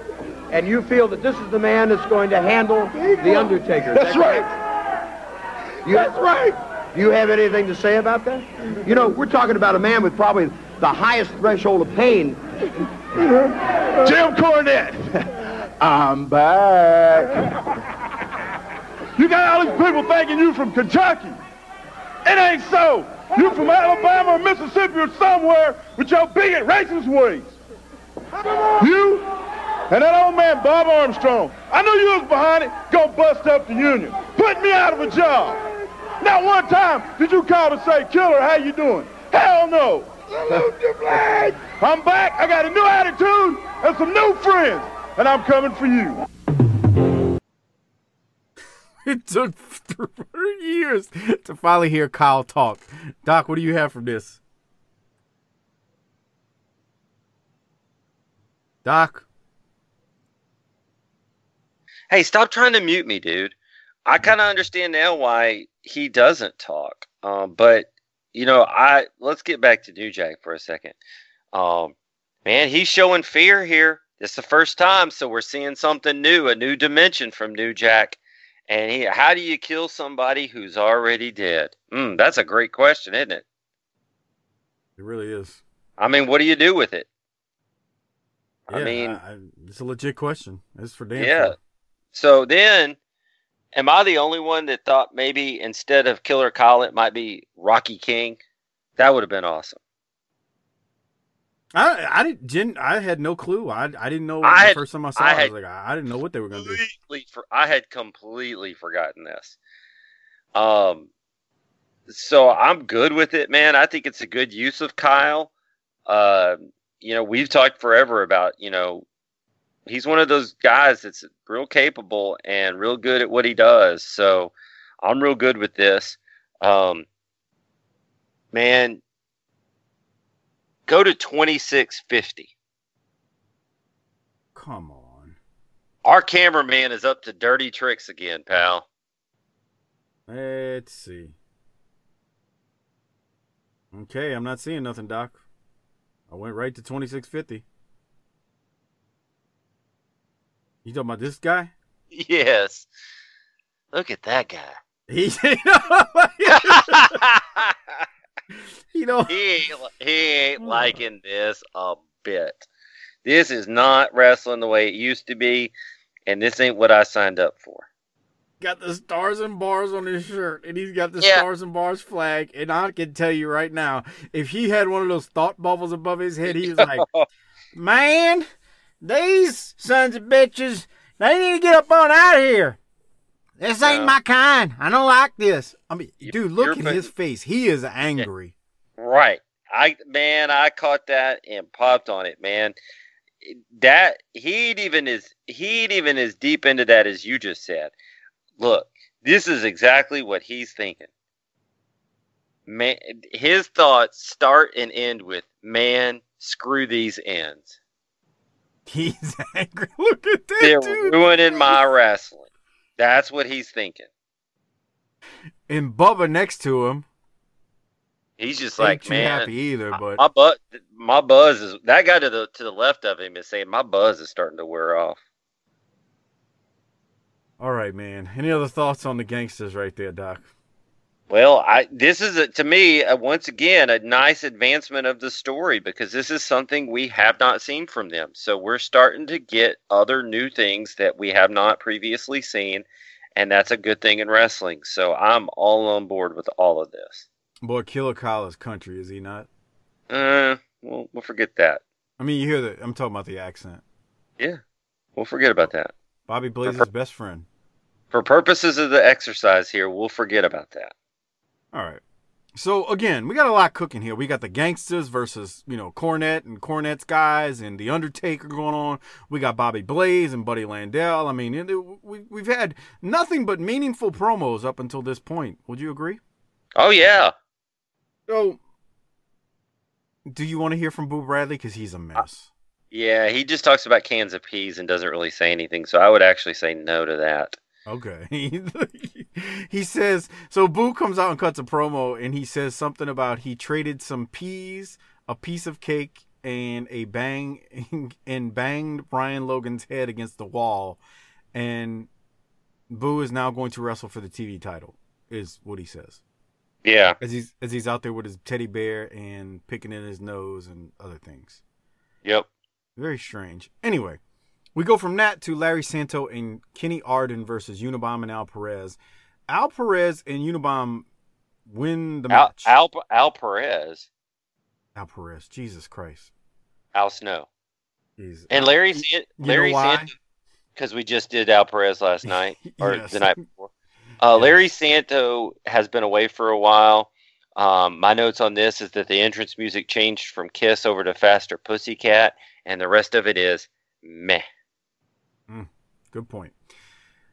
And you feel that this is the man that's going to handle the Undertaker. is That's that right. You, That's right. Do you have anything to say about that? You know, we're talking about a man with probably the highest threshold of pain. Jim Cornette. I'm back. You got all these people thinking you from Kentucky. It ain't so. You from Alabama or Mississippi or somewhere with your bigot racist ways. You and that old man Bob Armstrong. I knew you was behind it. Go bust up the union. Put me out of a job. Not one time did you call to say, Killer, how you doing? Hell no. Salute the flag. I'm back. I got a new attitude and some new friends. And I'm coming for you. It took years to finally hear Kyle talk. Doc, what do you have from this? Doc, Hey, stop trying to mute me, dude. I kind of understand now why he doesn't talk. Um, but you know, I let's get back to New Jack for a second. Um, man, he's showing fear here. It's the first time, so we're seeing something new, a new dimension from New Jack. And he, how do you kill somebody who's already dead? Mm, that's a great question, isn't it? it really is. I mean, what do you do with it? I mean, I- it's a legit question. It's for damn Yeah. sure. So then, am I the only one that thought maybe instead of Killer Kyle, it might be Rocky King? That would have been awesome. I I didn't. Jen, I had no clue. I I didn't know I the had- first time I saw I it. I was like, I, I didn't know what they were gonna do. For, I had completely forgotten this. Um, so I'm good with it, man. I think it's a good use of Kyle. Uh, you know, we've talked forever about you know he's one of those guys that's real capable and real good at what he does. So I'm real good with this. Um, man, go to 2650. Come on. Our cameraman is up to dirty tricks again, pal. Let's see. Okay, I'm not seeing nothing, Doc. I went right to 2650. You talking about this guy? Yes. Look at that guy. He, you know, he he ain't liking this a bit. This is not wrestling the way it used to be, and this ain't what I signed up for. Got the stars and bars on his shirt, and he's got the Yeah. stars and bars flag. And I can tell you right now, if he had one of those thought bubbles above his head, he was like, "Man, these sons of bitches, they need to get up on out of here. This ain't my kind. I don't like this." I mean, dude, you're look at his face. He is angry. Right. I man, I caught that and popped on it, man. That he ain't even as he ain't even as deep into that as you just said. Look, this is exactly what he's thinking. Man, his thoughts start and end with "Man, screw these ends. He's angry. Look at that They're dude. ruining my wrestling. That's what he's thinking. And Bubba next to him. He's just like, man, happy either, but my bu- my buzz is that guy to the to the left of him is saying my buzz is starting to wear off. All right, man. Any other thoughts on the gangsters right there, Doc? Well, I this is a, to me uh once again a nice advancement of the story because this is something we have not seen from them. So we're starting to get other new things that we have not previously seen, and that's a good thing in wrestling. So I'm all on board with all of this. Boy, Killer Kyle is country, is he not? Uh, we'll we'll forget that. I mean, you hear the. I'm talking about the accent. Yeah, we'll forget about that. Bobby Blaze's best friend. For purposes of the exercise here, we'll forget about that. All right. So again, we got a lot cooking here. We got the gangsters versus you know Cornette and Cornette's guys, and the Undertaker going on. We got Bobby Blaze and Buddy Landell. I mean, it, we we've had nothing but meaningful promos up until this point. Would you agree? Oh yeah. So, do you want to hear from Boo Bradley because he's a mess? Yeah, he just talks about cans of peas and doesn't really say anything. So I would actually say no to that. Okay. he says so Boo comes out and cuts a promo and he says something about he traded some peas, a piece of cake, and a bang and banged Brian Logan's head against the wall and Boo is now going to wrestle for the TV title, is what he says. Yeah. As he's as he's out there with his teddy bear and picking in his nose and other things. Yep. Very strange. Anyway, we go from that to Larry Santo and Kenny Arden versus Unabomb and Al Perez. Al Perez and Unabomb win the Al, match. Al Al Perez, Al Perez, Jesus Christ. Al Snow, He's, and Larry You Larry? Santo because we just did Al Perez last night or Yes. the night before. Uh, Larry Santo has been away for a while. Um, my notes on this is that the entrance music changed from Kiss over to Faster Pussycat, and the rest of it is meh. Mm, good point.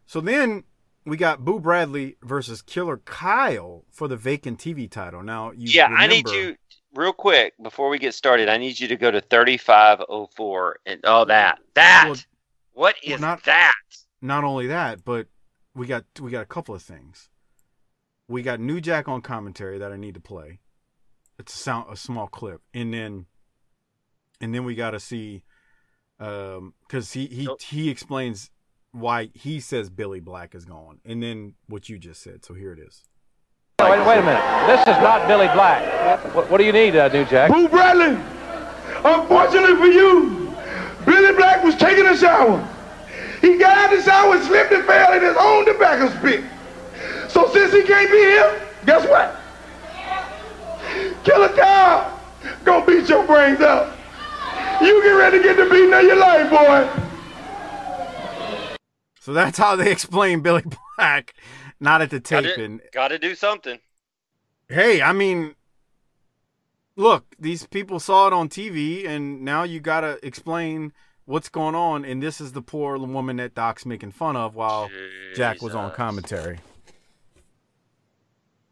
So then we got Boo Bradley versus Killer Kyle for the vacant TV title. Now you yeah, I need you real quick before we get started. I need you to go to thirty-five oh four and oh that that Well, what well, not- that? Not only that, but we got we got a couple of things. We got New Jack on commentary that I need to play. It's a sound a small clip, and then and then we got to see um because he he he explains why he says Billy Black is gone, and then what you just said. So here it is. Wait, wait a minute. This is not Billy Black. What, what do you need, uh, New Jack? Boo Bradley, unfortunately for you, Billy Black was taking a shower. He got out of the shower and slipped and fell in his own tobacco spit. So since he can't be here, guess what? Killer Kyle gonna beat your brains out. You get ready to get the beating of your life, boy. So that's how they explain Billy Black, not at the tape. Gotta, do something. hey, I mean, look, these people saw it on TV, and now you gotta explain what's going on. And this is the poor woman that Doc's making fun of while Jack was on Jesus. commentary.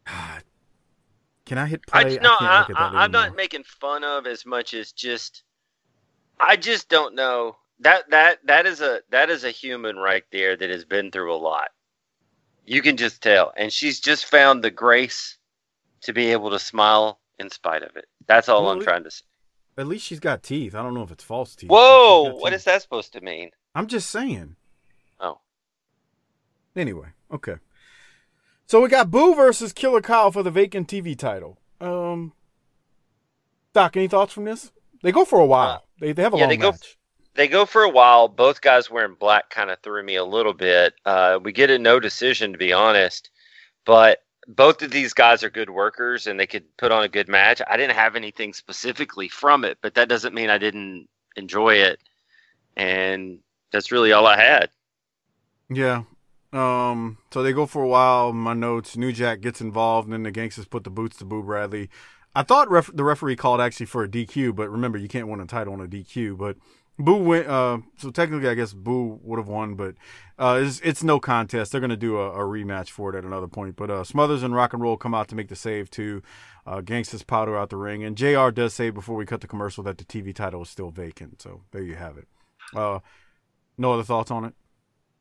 Can I hit I, play? j- no, can't I, look at that I, I'm not making fun of as much as just. I just don't know that that that is a that is a human right there that has been through a lot. You can just tell, and she's just found the grace to be able to smile in spite of it. That's all Well, I'm we- trying to say. At least she's got teeth. I don't know if it's false teeth. Whoa, what teeth. is that supposed to mean? I'm just saying. Oh. Anyway, okay. So we got Boo versus Killer Kyle for the vacant TV title. Um, Doc, any thoughts from this? They go for a while. they they have a Uh, yeah, long they go. match. They go for a while. Both guys wearing black kind of threw me a little bit. Uh, we get a no decision, to be honest. But both of these guys are good workers, and they could put on a good match. I didn't have anything specifically from it, but that doesn't mean I didn't enjoy it. And that's really all I had. Yeah. Um. So they go for a while. My notes. New Jack gets involved, and then the gangsters put the boots to Boo Bradley. I thought ref- the referee called actually for a DQ, but remember you can't win a title on a DQ. But Boo went. Uh. So technically, I guess Boo would have won, but uh, it's, it's no contest. They're gonna do a, a rematch for it at another point. But uh, Smothers and Rock and Roll come out to make the save too. Uh, gangsters powder out the ring, and Jr. does say before we cut the commercial that the TV title is still vacant. So there you have it. Uh, no other thoughts on it.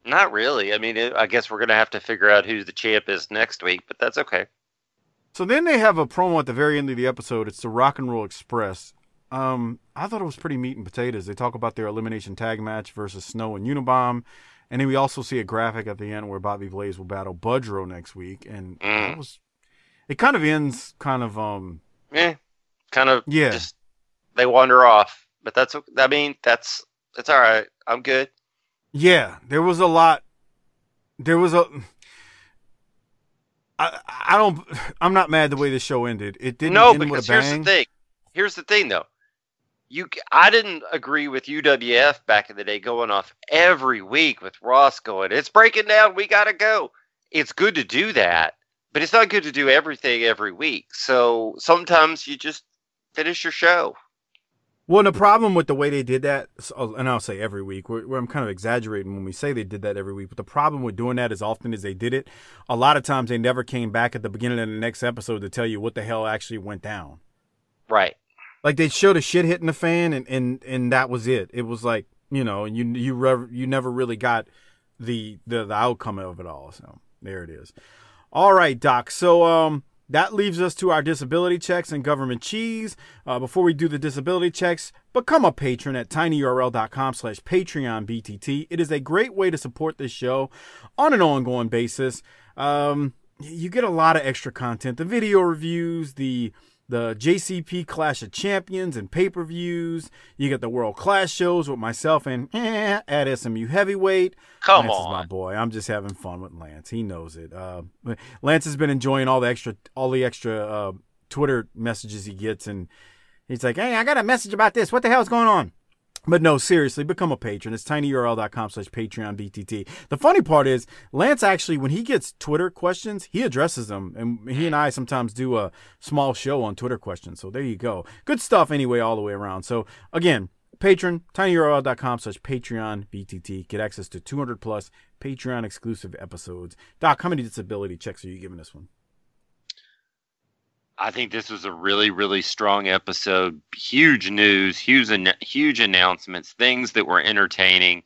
Not really. I mean, it, I guess we're gonna have to figure out who the champ is next week, but that's okay. So then they have a promo at the very end of the episode. It's the Rock and Roll Express. Um, I thought it was pretty meat and potatoes. They talk about their elimination tag match versus Snow and Unabomb, and then we also see a graphic at the end where Bobby Blaze will battle Budrow next week, and Mm. was. It kind of ends kind of um Eh, kind of. Yeah. Just they wander off, but that's. I mean, that's that's all right. I'm good. Yeah, there was a lot. There was a. I I don't. I'm not mad the way the show ended. It didn't no, because here's the thing. Here's the thing, though. You, I didn't agree with UWF back in the day going off every week with Ross going. It's breaking down. We gotta go. It's good to do that, but it's not good to do everything every week. So sometimes you just finish your show. Well, the problem with the way they did that, and I'll say every week, where, where I'm kind of exaggerating when we say they did that every week, but the problem with doing that as often as they did it, a lot of times they never came back at the beginning of the next episode to tell you what the hell actually went down. Right. Like they showed a shit hitting the fan, and and and that was it. It was like you know, and you you rev- you never really got the, the the outcome of it all. So there it is. All right, Doc. So um, that leaves us to our disability checks and government cheese. Uh, before we do the disability checks, become a patron at tinyurl.com slash Patreon BTT. It is a great way to support this show on an ongoing basis. Um, you get a lot of extra content, the video reviews, the the JCP Clash of Champions and pay per views. You get the world class shows with myself and eh, at SMU Heavyweight. Come Lance is on. my boy. I'm just having fun with Lance. He knows it. Uh, Lance has been enjoying all the extra, all the extra uh, Twitter messages he gets, and he's like, "Hey, I got a message about this. What the hell's going on?" But no, seriously, become a patron. It's tinyurl.com slash Patreon BTT. The funny part is, Lance actually, when he gets Twitter questions, he addresses them. And he and I sometimes do a small show on Twitter questions. So there you go. Good stuff anyway, all the way around. So again, patron, tinyurl.com slash Patreon BTT. Get access to 200 plus Patreon exclusive episodes. Doc, how many disability checks are you giving this one? I think this was a really, really strong episode. Huge news, huge, an- huge announcements, things that were entertaining.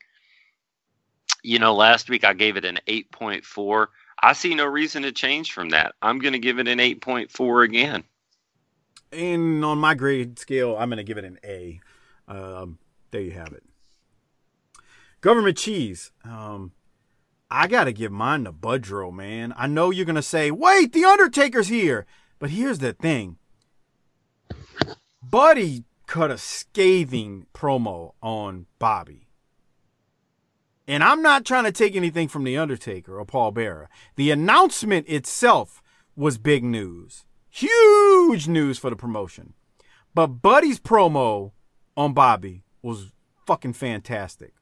You know, last week I gave it an 8.4. I see no reason to change from that. I'm going to give it an 8.4 again. And on my grade scale, I'm going to give it an A. Um, there you have it. Government cheese. Um, I got to give mine to Budrow, man. I know you're going to say, wait, The Undertaker's here. But here's the thing Buddy cut a scathing promo on Bobby. And I'm not trying to take anything from The Undertaker or Paul Bearer. The announcement itself was big news. Huge news for the promotion. But Buddy's promo on Bobby was fucking fantastic.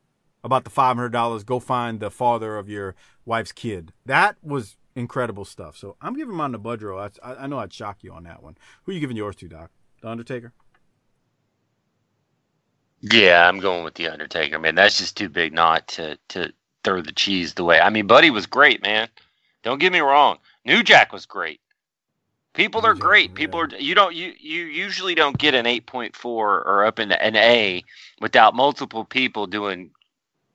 About the $500, go find the father of your wife's kid. That was incredible stuff. So I'm giving mine to Budrow. I, I know I'd shock you on that one. Who are you giving yours to, Doc? The Undertaker? Yeah, I'm going with the Undertaker, man. That's just too big not to to throw the cheese the way. I mean, Buddy was great, man. Don't get me wrong. New Jack was great. People are great. People are you don't you you usually don't get an 8.4 or up in an A without multiple people doing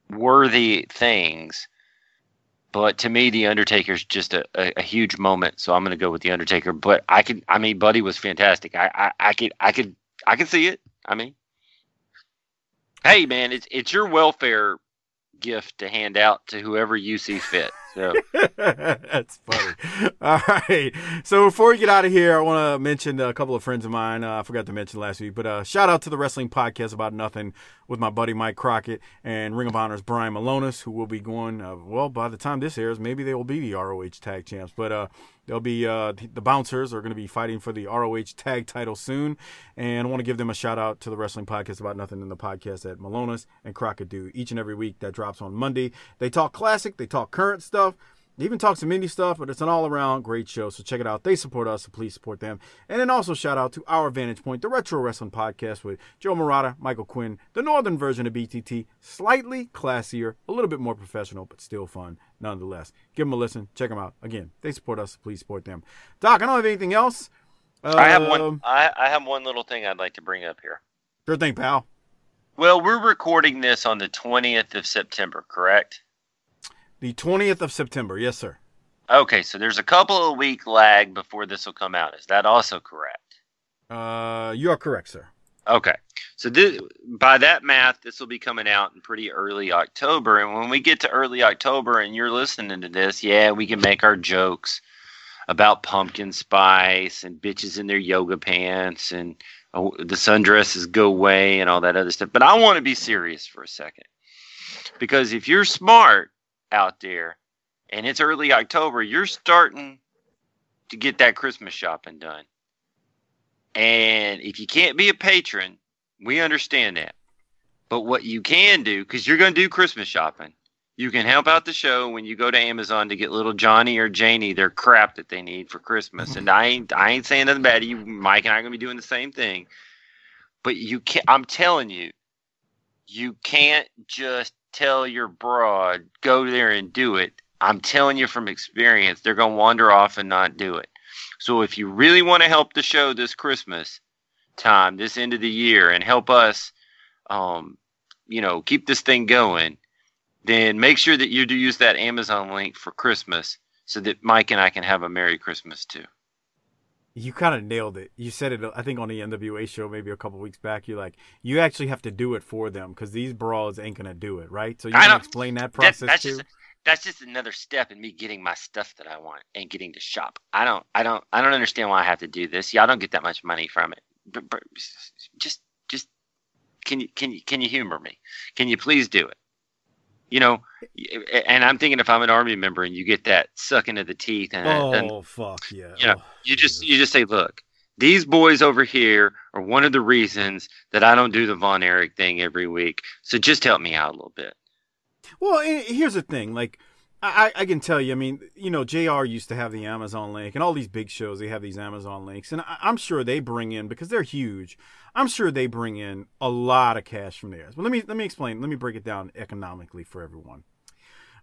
worthy things. But to me, the Undertaker's just a, a, a huge moment, so I'm going to go with the Undertaker. But I could, I mean, Buddy was fantastic. I, I, I could, I could, I could see it. I mean, hey, man, it's it's your welfare gift to hand out to whoever you see fit. So That's funny. All right. So before we get out of here, I want to mention a couple of friends of mine. Uh, I forgot to mention last week, but uh, shout out to the Wrestling Podcast About Nothing with my buddy Mike Crockett and Ring of Honor's Brian Milonas, who will be going, uh, well, by the time this airs, maybe they will be the ROH Tag Champs. But uh, they'll be, uh, the Bouncers are going to be fighting for the ROH Tag title soon. And I want to give them a shout out to the Wrestling Podcast About Nothing in the podcast at Milonas and Crockett do each and every week. That drops on Monday. They talk classic, they talk current stuff. They even talk some indie stuff, but it's an all around great show. So check it out. They support us, so please support them. And then also shout out to our Vantage Point, the Retro Wrestling Podcast with Joe Murata, Michael Quinn, the northern version of BTT, slightly classier, a little bit more professional, but still fun nonetheless. Give them a listen. Check them out. Again, they support us, so please support them. Doc, I don't have anything else. I have one. Um, I, I have one little thing I'd like to bring up here. Sure thing, pal. Well, we're recording this on the 20th of September, correct? The 20th of September. Yes, sir. Okay, so there's a couple of week lag before this will come out. Is that also correct? Uh, you are correct, sir. Okay, so this, by that math, this will be coming out in pretty early October. And when we get to early October and you're listening to this, yeah, we can make our jokes about pumpkin spice and bitches in their yoga pants and oh, the sundresses go away and all that other stuff. But I want to be serious for a second because if you're smart out there and it's early October, you're starting to get that Christmas shopping done. And if you can't be a patron, we understand that. But what you can do, because you're going to do Christmas shopping, you can help out the show when you go to Amazon to get little Johnny or Janie their crap that they need for Christmas. Mm-hmm. And I ain't I ain't saying nothing bad to you. Mike and I are gonna be doing the same thing. But you can't I'm telling you, you can't just tell your broad, go there and do it. I'm telling you from experience, they're gonna wander off and not do it. So if you really want to help the show this Christmas time, this end of the year, and help us um, you know, keep this thing going, then make sure that you do use that Amazon link for Christmas so that Mike and I can have a Merry Christmas too. You kind of nailed it. You said it, I think, on the NWA show maybe a couple weeks back. You're like, you actually have to do it for them because these brawls ain't gonna do it, right? So you can explain that process that, that's too. Just, that's just another step in me getting my stuff that I want and getting to shop. I don't, I don't, I don't understand why I have to do this. Y'all don't get that much money from it. But, but just, just can you, can you, can you humor me? Can you please do it? You know, and I'm thinking if I'm an army member and you get that suck into the teeth and oh and, fuck yeah, you know, oh, you just you just say, look, these boys over here are one of the reasons that I don't do the Von Erich thing every week. So just help me out a little bit. Well, here's the thing, like. I, I can tell you, I mean, you know, JR used to have the Amazon link, and all these big shows, they have these Amazon links. And I, I'm sure they bring in, because they're huge, I'm sure they bring in a lot of cash from theirs. But let me let me explain. Let me break it down economically for everyone.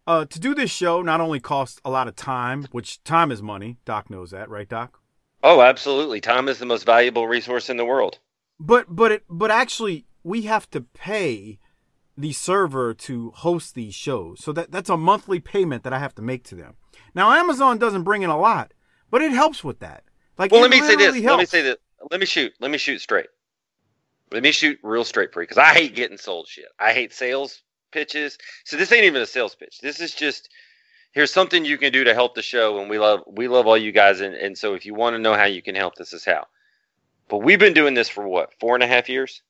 Uh, to do this show not only costs a lot of time, which time is money. Doc knows that, right, Doc? Oh, absolutely. Time is the most valuable resource in the world. But but it but actually we have to pay the server to host these shows. So that that's a monthly payment that I have to make to them. Now Amazon doesn't bring in a lot, but it helps with that. Like well, let me say this. Helps. Let me say this. Let me shoot. Let me shoot straight. Let me shoot real straight for you because I hate getting sold shit. I hate sales pitches. So this ain't even a sales pitch. This is just here's something you can do to help the show, and we love we love all you guys. And, and so if you want to know how you can help, this is how. But we've been doing this for what four and a half years,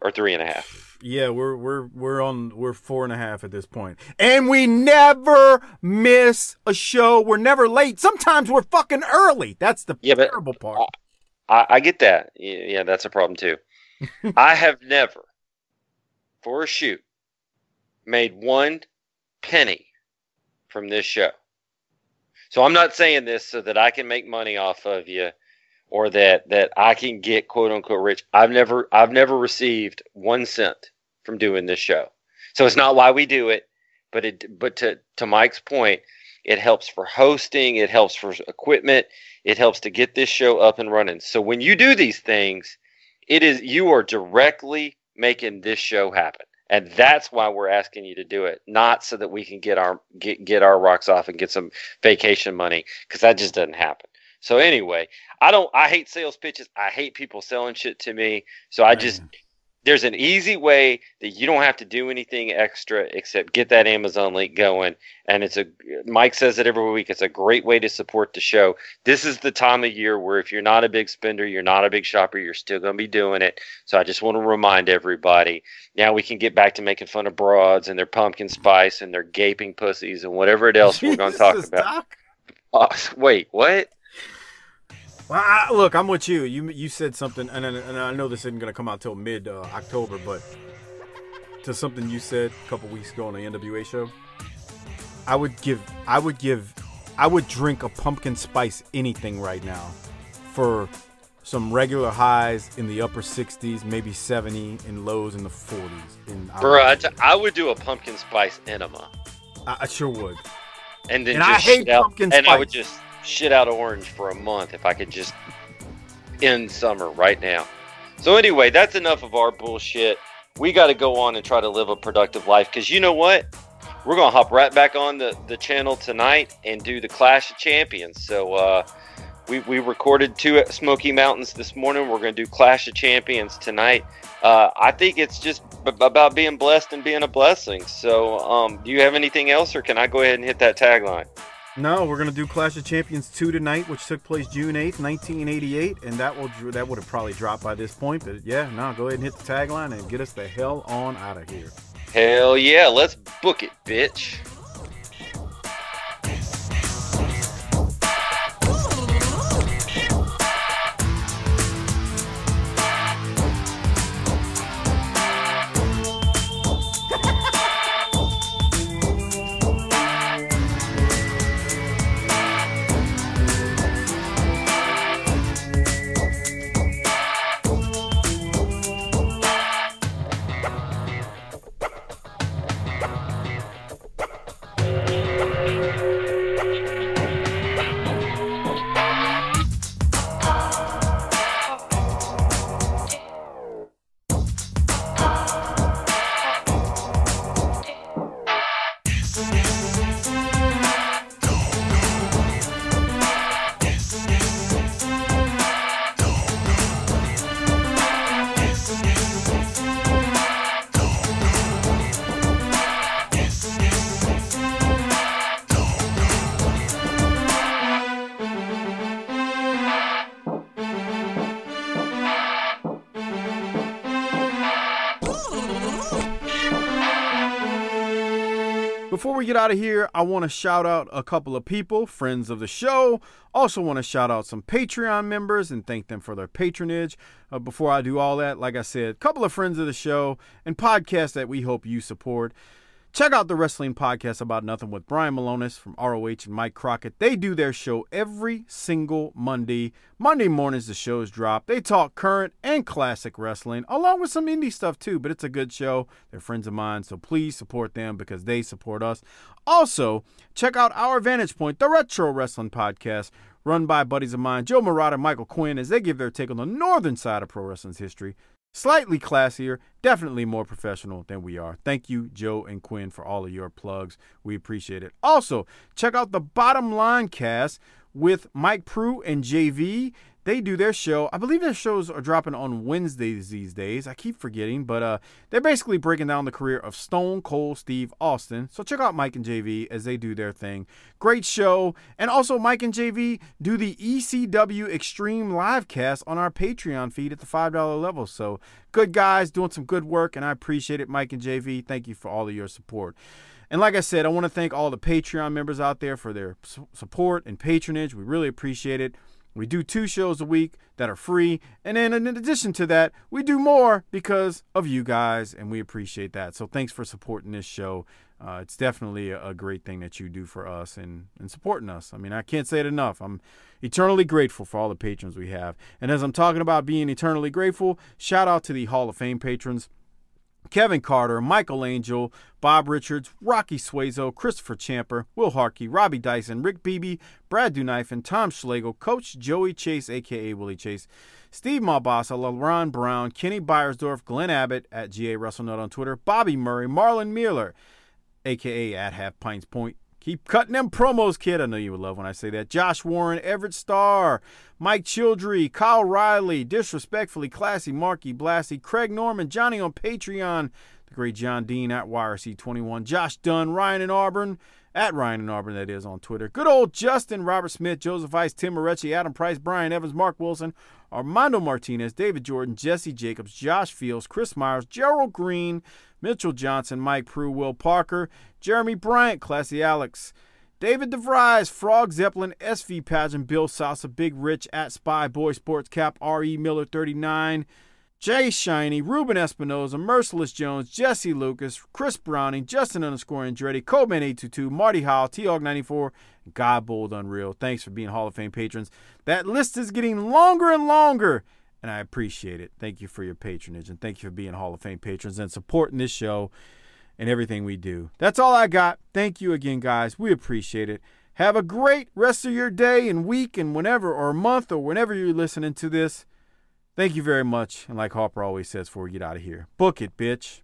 or three and a half. Yeah, we're we're we're on we're four and a half at this point. and we never miss a show. We're never late. Sometimes we're fucking early. That's the yeah, terrible part. I, I get that. Yeah, that's a problem too. I have never, for a shoot, made one penny from this show. So I'm not saying this so that I can make money off of you or that that I can get quote unquote rich. I've never I've never received one cent from doing this show. So it's not why we do it, but it but to to Mike's point, it helps for hosting, it helps for equipment, it helps to get this show up and running. So when you do these things, it is you are directly making this show happen. And that's why we're asking you to do it not so that we can get our get, get our rocks off and get some vacation money because that just doesn't happen. So anyway i don't i hate sales pitches. I hate people selling shit to me. So i just there's an easy way that you don't have to do anything extra except get that Amazon link going. And it's a Mike says it every week. It's a great way to support the show. This is the time of year where if you're not a big spender, you're not a big shopper, you're still going to be doing it. So I just want to remind everybody. Now we can get back to making fun of broads and their pumpkin spice and their gaping pussies and whatever it else we're going to talk about. Uh, wait, what? Well, I, look, I'm with you. You you said something, and, and I know this isn't going to come out till mid uh, October, but to something you said a couple weeks ago on the NWA show, I would give, I would give, I would drink a pumpkin spice anything right now for some regular highs in the upper 60s, maybe 70, and lows in the 40s. In Bro, I, t- I would do a pumpkin spice enema. I, I sure would. And then and just I hate out, pumpkin and spice. I would just shit out of orange for a month if I could just end summer right now. So anyway, that's enough of our bullshit. We got to go on and try to live a productive life because you know what? we're gonna hop right back on the, the channel tonight and do the Clash of Champions. So uh, we we recorded two at Smoky Mountains this morning. We're gonna do Clash of Champions tonight. Uh, I think it's just b- about being blessed and being a blessing. So, um, do you have anything else, or can I go ahead and hit that tagline? No, we're gonna do Clash of Champions two tonight, which took place June eighth, nineteen eighty eight, and that will that would have probably dropped by this point. But yeah, no, go ahead and hit the tagline and get us the hell on out of here. Hell yeah, let's book it, bitch. We get out of here, I want to shout out a couple of people, friends of the show. Also, want to shout out some Patreon members and thank them for their patronage. Uh, before I do all that, like I said, a couple of friends of the show and podcasts that we hope you support. Check out the Wrestling Podcast About Nothing with Brian Milonas from ROH and Mike Crockett. They do their show every single Monday. Monday mornings, the shows drop. They talk current and classic wrestling, along with some indie stuff too, but it's a good show. They're friends of mine, so please support them because they support us. Also, check out Our Vantage Point, the Retro Wrestling Podcast, run by buddies of mine, Joe Murata and Michael Quinn, as they give their take on the northern side of pro wrestling's history. Slightly classier, definitely more professional than we are. Thank you, Joe and Quinn, for all of your plugs. We appreciate it. Also, check out the Bottom Line cast with Mike Prue and JV. They do their show. I believe their shows are dropping on Wednesdays these days. I keep forgetting, but uh, they're basically breaking down the career of Stone Cold Steve Austin. So check out Mike and JV as they do their thing. Great show. And also, Mike and JV do the ECW Extreme live cast on our Patreon feed at the $5 level. So good guys doing some good work, and I appreciate it, Mike and JV. Thank you for all of your support. And like I said, I want to thank all the Patreon members out there for their support and patronage. We really appreciate it. We do two shows a week that are free. And then in addition to that, we do more because of you guys, and we appreciate that. So thanks for supporting this show. Uh, it's definitely a, a, great thing that you do for us and, and supporting us. I mean, I can't say it enough. I'm eternally grateful for all the patrons we have. And as I'm talking about being eternally grateful, shout out to the Hall of Fame patrons. Kevin Carter, Michael Angel, Bob Richards, Rocky Suazo, Christopher Champer, Will Harkey, Robbie Dyson, Rick Beebe, Brad Dunife, and Tom Schlegel, Coach Joey Chase, aka Willie Chase, Steve Malbasa, LaRon Brown, Kenny Byersdorf, Glenn Abbott at GA Russell WrestleNut on Twitter, Bobby Murray, Marlon Mueller, aka at Half Pints Point, Keep cutting them promos, kid. I know you would love when I say that. Josh Warren, Everett Starr, Mike Childry, Kyle Riley, Disrespectfully Classy, Marky Blassie, Craig Norman, Johnny on Patreon, the great John Dean at YRC21, Josh Dunn, Ryan in Auburn, at Ryan and Auburn, that is, on Twitter. Good old Justin, Robert Smith, Joseph Ice, Tim Moretti, Adam Price, Brian Evans, Mark Wilson, Armando Martinez, David Jordan, Jesse Jacobs, Josh Fields, Chris Myers, Gerald Green, Mitchell Johnson, Mike Prue, Will Parker, Jeremy Bryant, Classy Alex, David DeVries, Frog Zeppelin, SV Pageant, Bill Salsa, Big Rich, at Spy Boy Sports Cap, R.E. Miller 39, Jay Shiny, Ruben Espinoza, Merciless Jones, Jesse Lucas, Chris Browning, Justin underscore Andretti, Coleman822, Marty Howell, T-Hog94, God Bold Unreal. Thanks for being Hall of Fame patrons. That list is getting longer and longer, and I appreciate it. Thank you for your patronage, and thank you for being Hall of Fame patrons and supporting this show and everything we do. That's all I got. Thank you again, guys. We appreciate it. Have a great rest of your day and week and whenever or month or whenever you're listening to this. Thank you very much. And like Harper always says before we get out of here, book it, bitch.